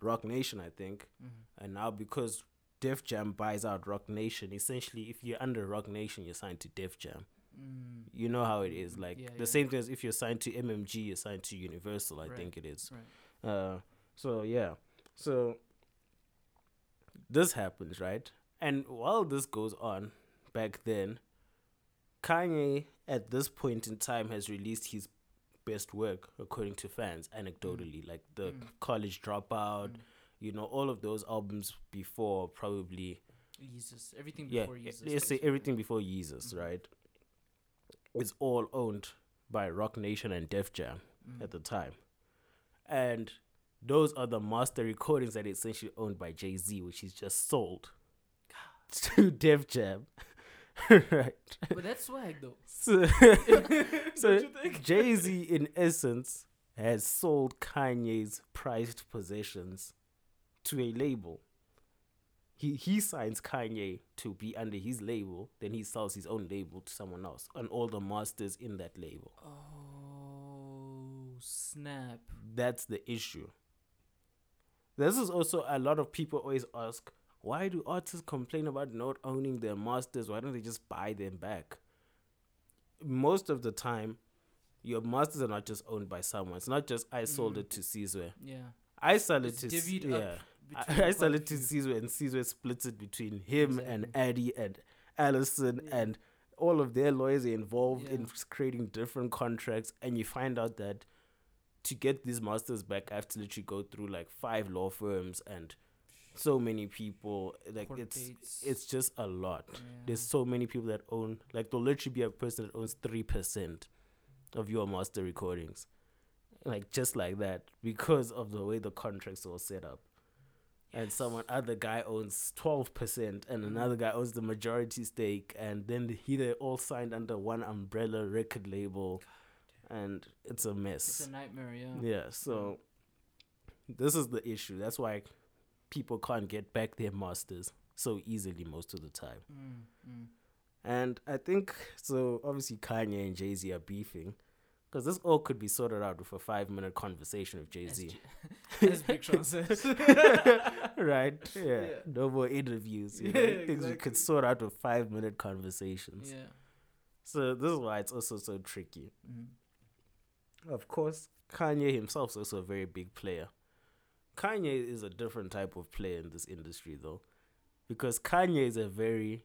Roc Nation, I think, Mhm. and now because Def Jam buys out Roc Nation, essentially, if you're under Roc Nation, you're signed to Def Jam. Mm, you know how it is like Yeah, the yeah. same thing as if you're signed to mmg you're signed to universal i Right, think it is. right. uh so yeah. So this happens right? And while this goes on back then kanye at this point in time has released his best work according to fans anecdotally like the Mm. college dropout Mm. you know all of those albums before probably Yeezus. Everything yeah, before e- Yeezus. let's say basically. everything before Yeezus, right? It's all owned by Roc Nation and Def Jam Mm. at the time, and those are the master recordings that are essentially owned by Jay Z, which he's just sold to Def Jam, right? But that's swag though. So, so Don't you think? Jay Z, in essence, has sold Kanye's prized possessions to a label. He he signs Kanye to be under his label, then he sells his own label to someone else, and all the masters in that label. Oh snap! That's the issue. This is also a lot of people always ask, why do artists complain about not owning their masters? Why don't they just buy them back? Most of the time, your masters are not just owned by someone. It's not just I sold Mm. it to Caesar. Yeah. I sell it It's to C- yeah. I, I sell it to. Caesar and Caesar splits it between him and Exactly. Eddie and Allison Yeah. and all of their lawyers are involved in creating different contracts and you find out that to get these masters back I have to literally go through like five law firms and so many people like Court it's dates. it's just a lot. Yeah. There's so many people that own like there'll literally be a person that owns three percent of your master recordings. Like just like that. Because of the way the contracts are set up. And someone other guy owns twelve percent and mm-hmm. another guy owns the majority stake and then he they all signed under one umbrella record label and it's a mess. It's a nightmare. Yeah. Yeah, so this is the issue. That's why people can't get back their masters so easily most of the time. Mm, mm. And I think so. Obviously, Kanye and Jay Z are beefing because this all could be sorted out with a five minute conversation with Jay Z. As Big Sean says. right? Yeah. Yeah. no more interviews. You know? Yeah, Things we exactly. could sort out with five minute conversations. yeah. So this is why it's also so tricky. Mm. Of course, Kanye himself is also a very big player. Kanye is a different type of player in this industry, though, because Kanye is a very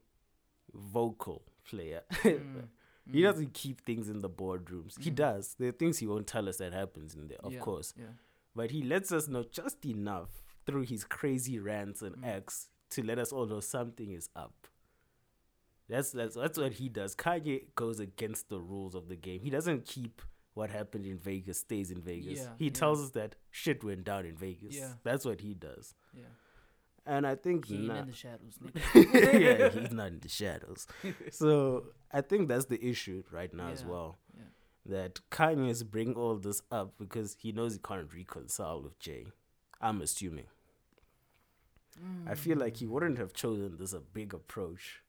vocal player. Mm. he Mm. doesn't keep things in the boardrooms. He Mm. does. There are things he won't tell us that happens in there, of Yeah, course. Yeah. But he lets us know just enough through his crazy rants and Mm. acts to let us all know something is up. That's that's that's what he does. Kanye goes against the rules of the game. He doesn't keep what happened in Vegas stays in Vegas. Yeah, he yeah. tells us that shit went down in Vegas. Yeah. That's what he does. Yeah. and I think He ain't na- in the shadows. yeah, he's not in the shadows. So I think that's the issue right now as well. yeah. That Kanye's bring all this up because he knows he can't reconcile with Jay. I'm assuming. I mm. feel like he wouldn't have chosen this a big approach.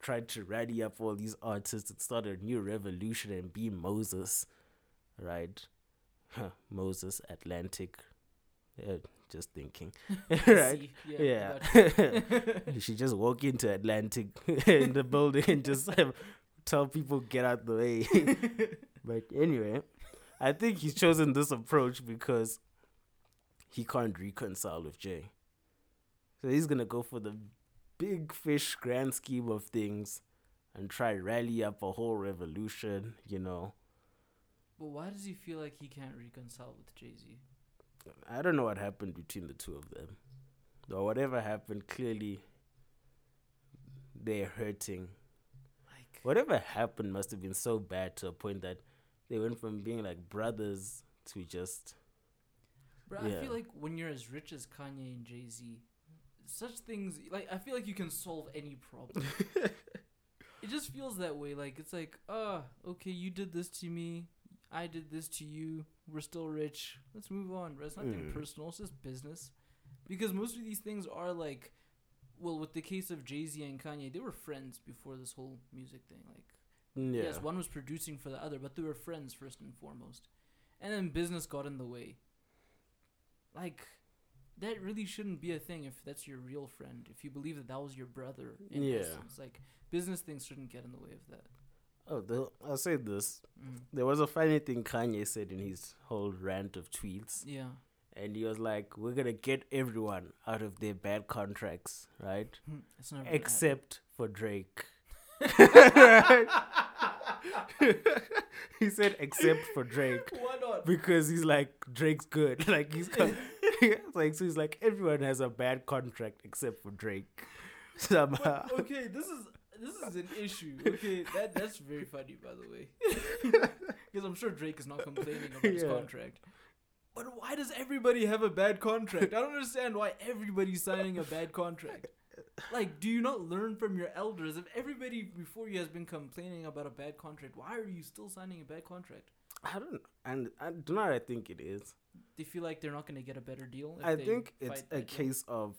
Tried to rally up all these artists and start a new revolution and be Moses, right? Huh, Moses Atlantic. Yeah, just thinking, right? See, yeah, Yeah. got you. you should just walk into Atlantic in the building and just tell people get out the way. but anyway, I think he's chosen this approach because he can't reconcile with Jay. So he's gonna go for the big fish grand scheme of things and try rally up a whole revolution, you know. But why does he feel like he can't reconcile with Jay Z? I don't know what happened between the two of them. Or whatever happened, clearly they're hurting. Like, Whatever happened must have been so bad to a point that they went from being like brothers to just bro, I feel like when you're as rich as Kanye and Jay Z, such things like I feel like you can solve any problem. it just feels that way. Like it's like, uh, okay, you did this to me, I did this to you. We're still rich. Let's move on, bro. It's nothing Mm. personal. It's just business. Because most of these things are like, well, with the case of Jay Z and Kanye, they were friends before this whole music thing. Like, yeah. yes, one was producing for the other, but they were friends first and foremost. And then business got in the way. Like, that really shouldn't be a thing if that's your real friend. If you believe that that was your brother, in Yeah. essence, like business things shouldn't get in the way of that. Oh, the, I'll say this. Mm. There was a funny thing Kanye said in his whole rant of tweets, Yeah, and he was like, "We're gonna get everyone out of their bad contracts, right? really Except for Drake." he said, "Except for Drake." why not? because he's like Drake's good. Like he's like so he's like everyone has a bad contract except for Drake. Somehow. okay, this is this is an issue. Okay, that that's very funny, by the way, because I'm sure Drake is not complaining about his Yeah. contract. But why does everybody have a bad contract? I don't understand why everybody's signing a bad contract. Like, do you not learn from your elders? If everybody before you has been complaining about a bad contract, why are you still signing a bad contract? I don't and I do not I think it is. They feel like they're not going to get a better deal. I think it's a deal? case of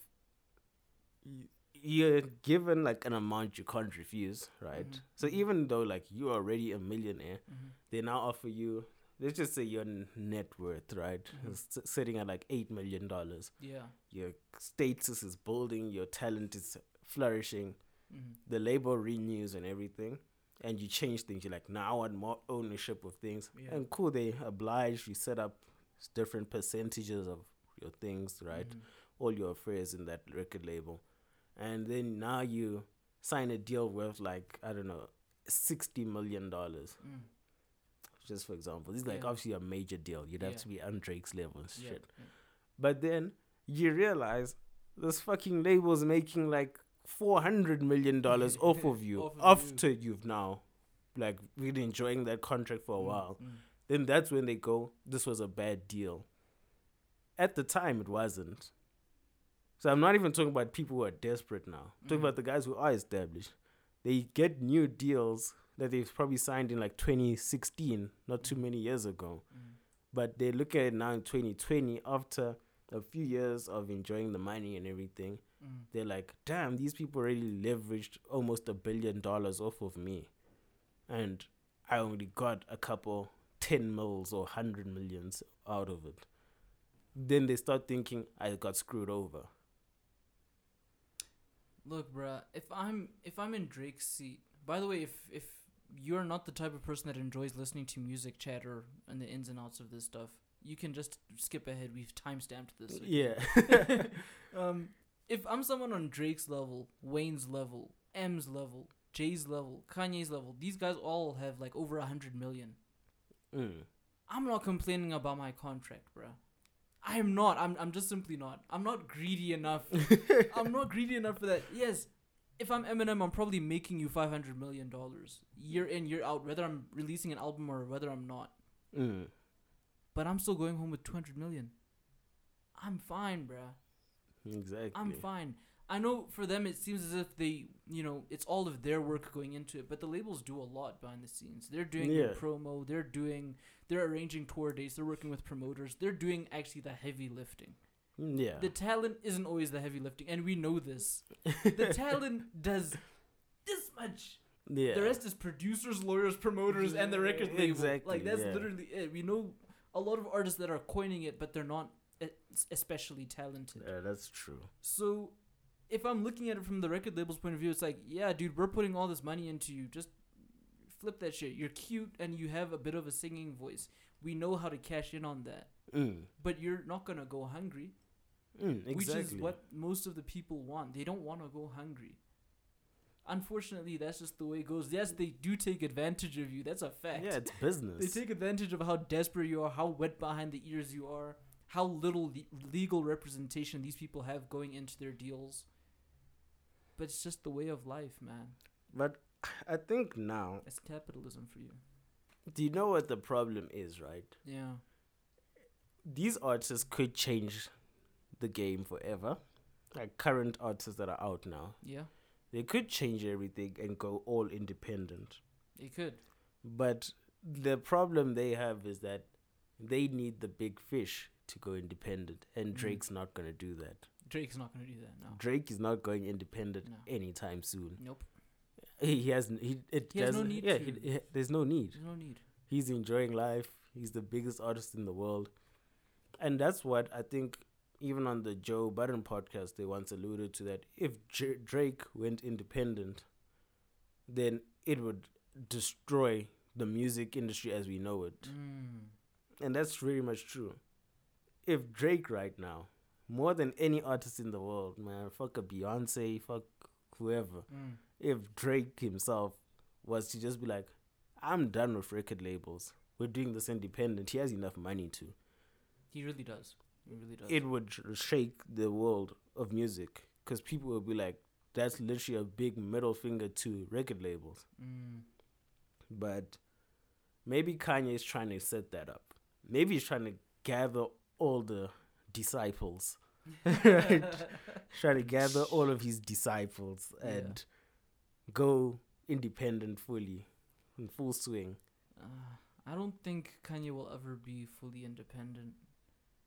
you're given like an amount you can't refuse, right? Mhm, So even though like you're already a millionaire, Mhm. they now offer you let's just say your net worth, right? Mhm. is s- sitting at like eight million dollars. Yeah. Your status is building, your talent is flourishing. hmm the label renews and everything, and you change things. You're like, now I want more ownership of things. Yeah. And cool, they oblige you set up different percentages of your things, right? Mhm. All your affairs in that record label, and then now you sign a deal worth like I don't know, sixty million dollars, Mm. just for example. This is like Yeah. obviously a major deal. You'd have Yeah. to be on Drake's level and Yeah, shit. But then you realize this fucking label's making like four hundred million dollars off of you Off of after you've now like really enjoying that contract for a Mm, while. mm. Then that's when they go, This was a bad deal. At the time it wasn't. So I'm not even talking about people who are desperate now. I'm talking Mhm. about the guys who are established. They get new deals that they've probably signed in like 2016, not too many years ago Mm. but they look at it now in 2020 after a few years of enjoying the money and everything Mm. they're like damn these people already leveraged almost a billion dollars off of me and i only got a couple 10 mils or 100 millions out of it then they start thinking i got screwed over Look, bruh, if I'm if I'm in Drake's seat. By the way, if if you're not the type of person that enjoys listening to music chatter and the ins and outs of this stuff, you can just skip ahead. We've timestamped this. okay? yeah um, if I'm someone on Drake's level, Wayne's level, Em's level, Jay's level, Kanye's level, these guys all have like over a hundred million. Mm. I'm not complaining about my contract, bruh. I am not. I'm. I'm just simply not. I'm not greedy enough. I'm not greedy enough for that. Yes, if I'm Eminem, I'm probably making you five hundred million dollars year in year out, whether I'm releasing an album or whether I'm not. Mm. But I'm still going home with two hundred million. I'm fine, bruh. Exactly. I'm fine. I know for them it seems as if they, you know, it's all of their work going into it, but the labels do a lot behind the scenes. They're doing Yeah. the promo, they're doing, they're arranging tour dates, they're working with promoters, they're doing actually the heavy lifting. Mm, Yeah. The talent isn't always the heavy lifting, and we know this. The talent does this much. yeah. The rest is producers, lawyers, promoters, and the record label. Exactly, Like that's yeah. literally it. We know a lot of artists that are coining it, but they're not especially talented. Yeah, that's true. So, if I'm looking at it from the record label's point of view, it's like, yeah, dude, we're putting all this money into you. Just flip that shit. You're cute and you have a bit of a singing voice. We know how to cash in on that, Mm. but you're not gonna go hungry, Mm, exactly. which is what most of the people want. They don't want to go hungry. Unfortunately, that's just the way it goes. Yes, they do take advantage of you. That's a fact. Yeah, it's business. They take advantage of how desperate you are, how wet behind the ears you are, how little le- legal representation these people have going into their deals. But it's just the way of life, man. but I think now, It's capitalism for you. do you know what the problem is, right? Yeah. These artists could change the game forever. Like current artists that are out now, Yeah. they could change everything and go all independent. They could. But the problem they have is that they need the big fish to go independent, and Mm. Drake's not gonna do that. Drake's not going to do that. No. Drake is not going independent No. anytime soon. Nope. He, hasn't. He it He has no doesn't- need Yeah, to. he- he- there's no need. There's no need. He's enjoying life. He's the biggest artist in the world, and that's what I think. Even on the Joe Budden podcast, they once alluded to that if J- Drake went independent, then it would destroy the music industry as we know it. Mm. And that's very much true. If Drake right now, more than any artist in the world, man, fuck a Beyonce, fuck whoever, Mm. if Drake himself was to just be like, I'm done with record labels. We're doing this independent. He has enough money to. He really does. He really does. It would shake the world of music because people would be like, that's literally a big middle finger to record labels. mm. But maybe Kanye is trying to set that up. Maybe he's trying to gather all the disciples, right? trying to gather all of his disciples Yeah. and go independent fully, in full swing. Uh, I don't think Kanye will ever be fully independent.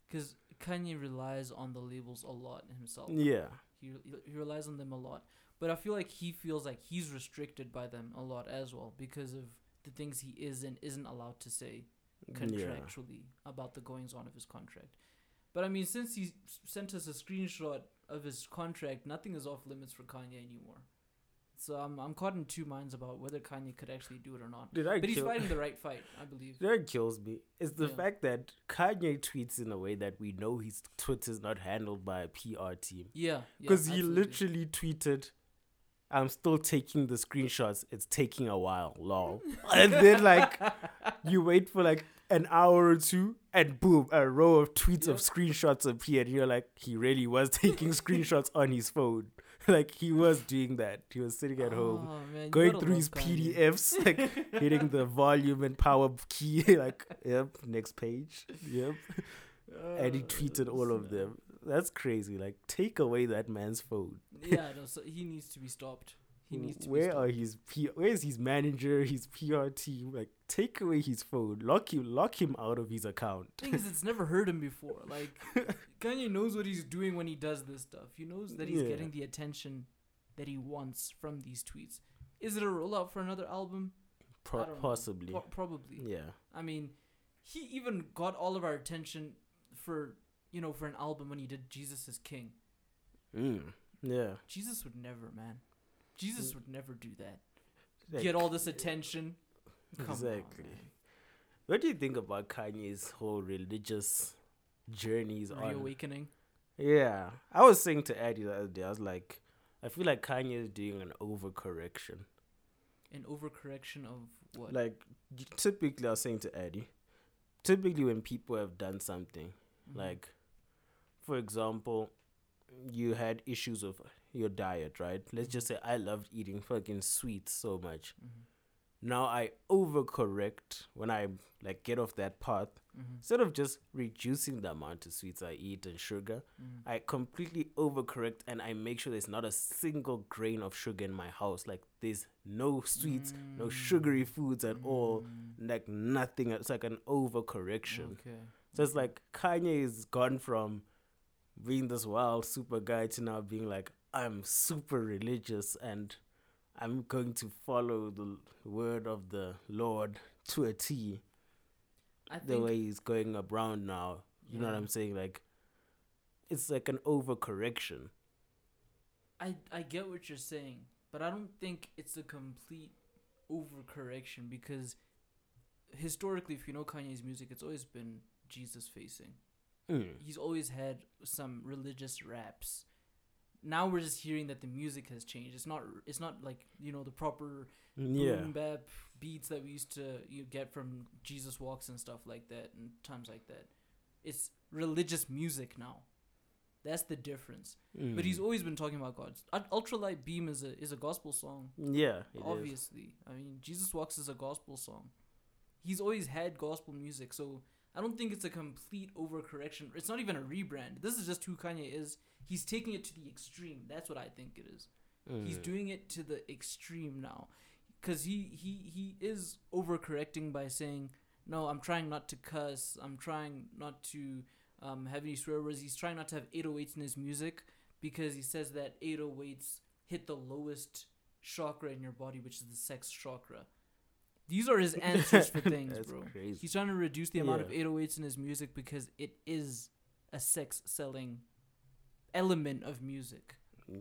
Because Kanye relies on the labels a lot himself. Yeah, He, he relies on them a lot, but I feel like he feels like he's restricted by them a lot as well because of the things he is and isn't allowed to say yeah. contractually about the goings on of his contract. But I mean, since he sent us a screenshot of his contract, nothing is off limits for Kanye anymore. So I'm I'm caught in two minds about whether Kanye could actually do it or not. Did I But he's fighting the right fight, I believe. That kills me. Is the Yeah. fact that Kanye tweets in a way that we know his Twitter's not handled by a PR team. Yeah, yeah, Because he literally tweeted, I'm still taking the screenshots. It's taking a while, lol. and then, like, you wait for like an hour or two, and boom, a row of tweets of screenshots appeared. You're like, he really was taking screenshots on his phone. like, he was doing that. He was sitting at home. Oh, man, Going through his. PDFs, like hitting the volume and power key, like, yep, next page, yep. and he Uh, tweeted all of them. That's crazy. Like, take away that man's phone. yeah, no, so he needs to be stopped. He needs to Where are his P- where's his manager, his PR team? Like, take away his phone, lock him, lock him out of his account. thing is, it's never hurt him before. Like Kanye knows what he's doing when he does this stuff. He knows that he's Yeah. getting the attention that he wants from these tweets. Is it a rollout for another album? Pro- I don't know. possibly, Po- probably. yeah. I mean, he even got all of our attention for you know for an album when he did Jesus is King. Mm. Yeah. Jesus would never, man. Jesus would never do that. Like, Get all this attention. Come Exactly. man. What do you think about Kanye's whole religious journeys on? Reawakening. Yeah, I was saying to Eddie the other day, I was like, I feel like Kanye is doing an overcorrection. An overcorrection of what? Like typically, I was saying to Eddie, typically when people have done something, Mhm. like, for example, you had issues with your diet, right? Let's just say I loved eating fucking sweets so much. Mhm. now I overcorrect when I like get off that path. Mm-hmm. Instead of just reducing the amount of sweets I eat and sugar, Mm. I completely overcorrect and I make sure there's not a single grain of sugar in my house. Like there's no sweets, no sugary foods at all, like nothing. It's like an overcorrection. Okay. So it's like Kanye is gone from being this wild super guy to now being like, I'm super religious and I'm going to follow the word of the Lord to a T. I The way he's going around now. You know what I'm saying? Like, it's like an overcorrection. I I get what you're saying, but I don't think it's a complete overcorrection because historically, if you know Kanye's music, it's always been Jesus facing. Mm. He's always had some religious raps. Now we're just hearing that the music has changed. It's not it's not like you know the proper Yeah. boom bap beats that we used to you get from Jesus walks and stuff like that and times like that. It's religious music now. That's the difference. But he's Mm. always been talking about God. Ul- Ultralight Beam is a is a gospel song. Yeah. it is. obviously, I mean Jesus Walks is a gospel song. He's always had gospel music, so I don't think it's a complete overcorrection. It's not even a rebrand. This is just who Kanye is. He's taking it to the extreme. That's what I think it is. He's Mm. doing it to the extreme now, because he he he is overcorrecting by saying, "No, I'm trying not to cuss. I'm trying not to um, have any swear words. He's trying not to have 808s in his music because he says that 808s hit the lowest chakra in your body, which is the sex chakra. These are his answers for things, That's bro. crazy. He's trying to reduce the amount of 808s in his music because it is a sex selling element of music.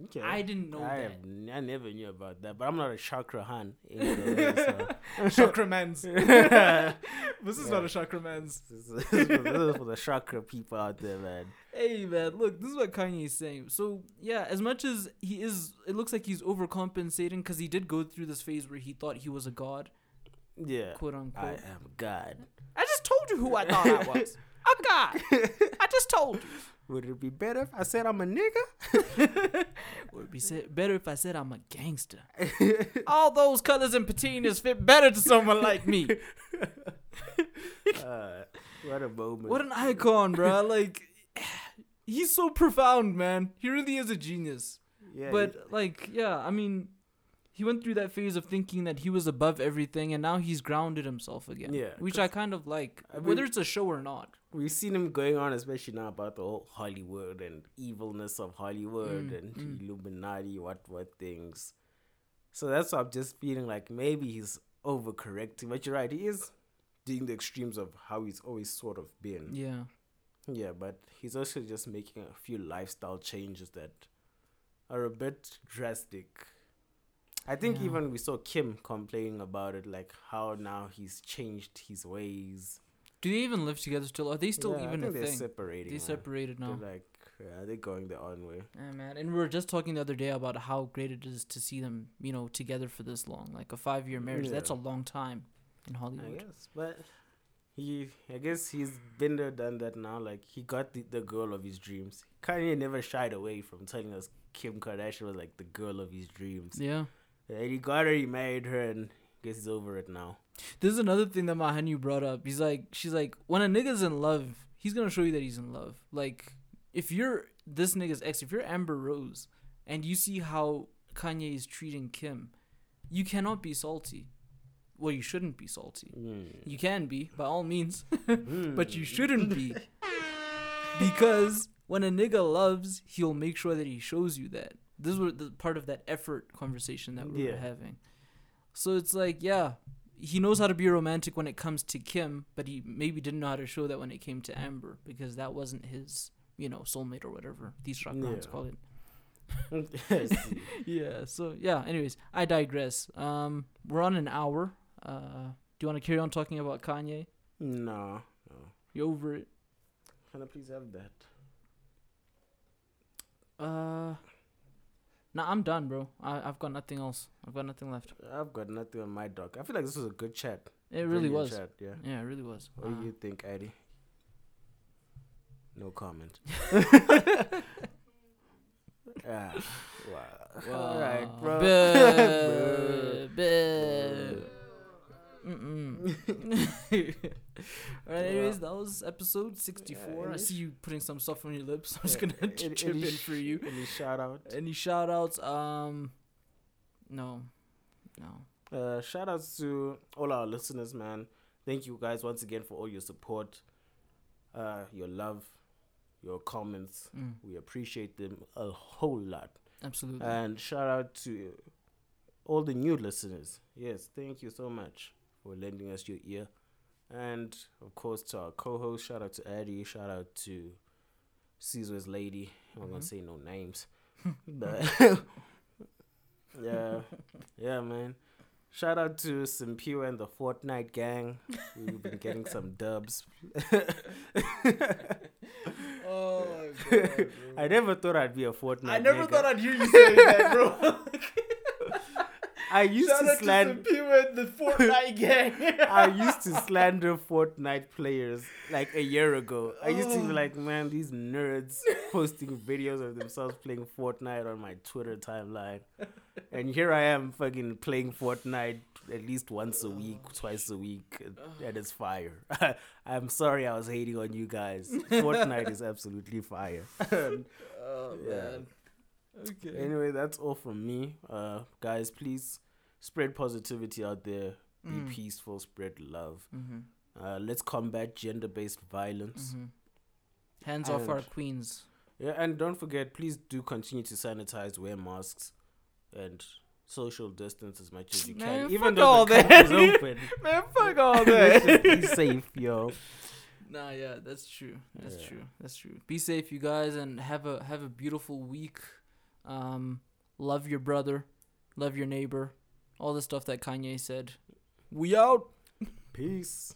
Okay. I didn't know I, that. n- I never knew about that, but I'm not a chakra han. either so. chakra man's. this is not a chakra man's. This is, this is for the chakra people out there, man. Hey man, look, this is what Kanye is saying. So yeah, as much as he is, it looks like he's overcompensating because he did go through this phase where he thought he was a god, Yeah. quote unquote. I am God. I, just told you who I thought I was. I'm god. I just told you. Would it be better if I said I'm a nigga? Would it be said better if I said I'm a gangster? All those colors and patinas fit better to someone like me. Uh, what a moment. What an icon, bro! Like, he's so profound, man. He really is a genius. yeah, but like, yeah, I mean, he went through that phase of thinking that he was above everything, and now he's grounded himself again. Yeah, which I kind of like, I whether it's a show or not. we've seen him going on, especially now about the whole Hollywood and evilness of Hollywood Mm, and mm. Illuminati, what what things. So that's why I'm just feeling like maybe he's overcorrecting. But you're right, he is doing the extremes of how he's always sort of been. Yeah, Yeah, but he's also just making a few lifestyle changes that are a bit drastic. I think Yeah. even we saw Kim complaining about it, like how now he's changed his ways. do they even live together still? Are they still Yeah, I even a think they're thing? separating. They separated now. They're like, yeah, they're going their own way. Yeah, man. And we were just talking the other day about how great it is to see them, you know, together for this long. Like a five year marriage. That's a long time in Hollywood. I guess, but he, I guess he's been there, done that now. Like he got the, the girl of his dreams. Kanye never shied away from telling us Kim Kardashian was like the girl of his dreams. Yeah. And he got her, he married her, and guess he's over it now. This is another thing that Mahanu brought up. He's like, she's like, when a nigga's in love, he's gonna show you that he's in love. Like, if you're this nigga's ex, if you're Amber Rose, and you see how Kanye is treating Kim, you cannot be salty. Well, you shouldn't be salty. Mm. You can be, by all means, Mm. but you shouldn't be. Because when a nigga loves, he'll make sure that he shows you that. This was the part of that effort conversation that we were having. So it's like, yeah, he knows how to be romantic when it comes to Kim, but he maybe didn't know how to show that when it came to Amber because that wasn't his, you know, soulmate or whatever these chakrams Yeah. call it. Yeah. So yeah. Anyways, I digress. Um, we're on an hour. Uh, do you want to carry on talking about Kanye? no, no. You over it? Can I please have that? Uh, nah, I'm done, bro. I I've got nothing else. I've got nothing left. I've got nothing on my dock. I feel like this was a good chat. It really was. Chat, yeah. Yeah, it really was. What Uh, do you think, Eddie? No comment. ah, wow. All right, bro. Buh, buh. Mm-mm. All right, anyways, that was episode 64. Yeah, I see you putting some stuff on your lips. I'm just going to chip any, in for you. Any shout out? Any shout outs? Um, no. No. Uh, shout outs to all our listeners, man. Thank you guys once again for all your support, uh, your love, your comments. Mm. We appreciate them a whole lot. Absolutely. And shout out to all the new listeners. Yes, thank you so much for lending us your ear. And of course, to our co host, shout out to Eddie, shout out to Caesar's Lady. I'm Mhm. gonna say no names. but yeah, yeah, man. Shout out to Simpiwa and the Fortnite gang. We've been getting some dubs. oh god! I never thought I'd be a Fortnite. I never nigga. thought I'd hear you say that, bro. I used Shout to slander. people in the Fortnite gang. I used to slander Fortnite players like a year ago. I used to Oh. be like, man, these nerds posting videos of themselves playing Fortnite on my Twitter timeline. And here I am fucking playing Fortnite at least once a week, twice a week. and- it's fire. I'm sorry I was hating on you guys. Fortnite is absolutely fire. oh Yeah. Okay. Anyway, that's all from me. Uh, guys, please spread positivity out there. Be Mm. peaceful, spread love. Mm-hmm. Uh, let's combat gender-based violence. Mm-hmm. Hands off our queens. Yeah, and don't forget, please do continue to sanitize, wear masks, and social distance as much as you can. fuck Even though all the that. open, Man, fuck all let's be safe, yo. Nah, yeah, that's true. That's Yeah. true. That's true. Be safe, you guys, and have a have a beautiful week. Um, love your brother, love your neighbor, all the stuff that Kanye said. We out. Peace.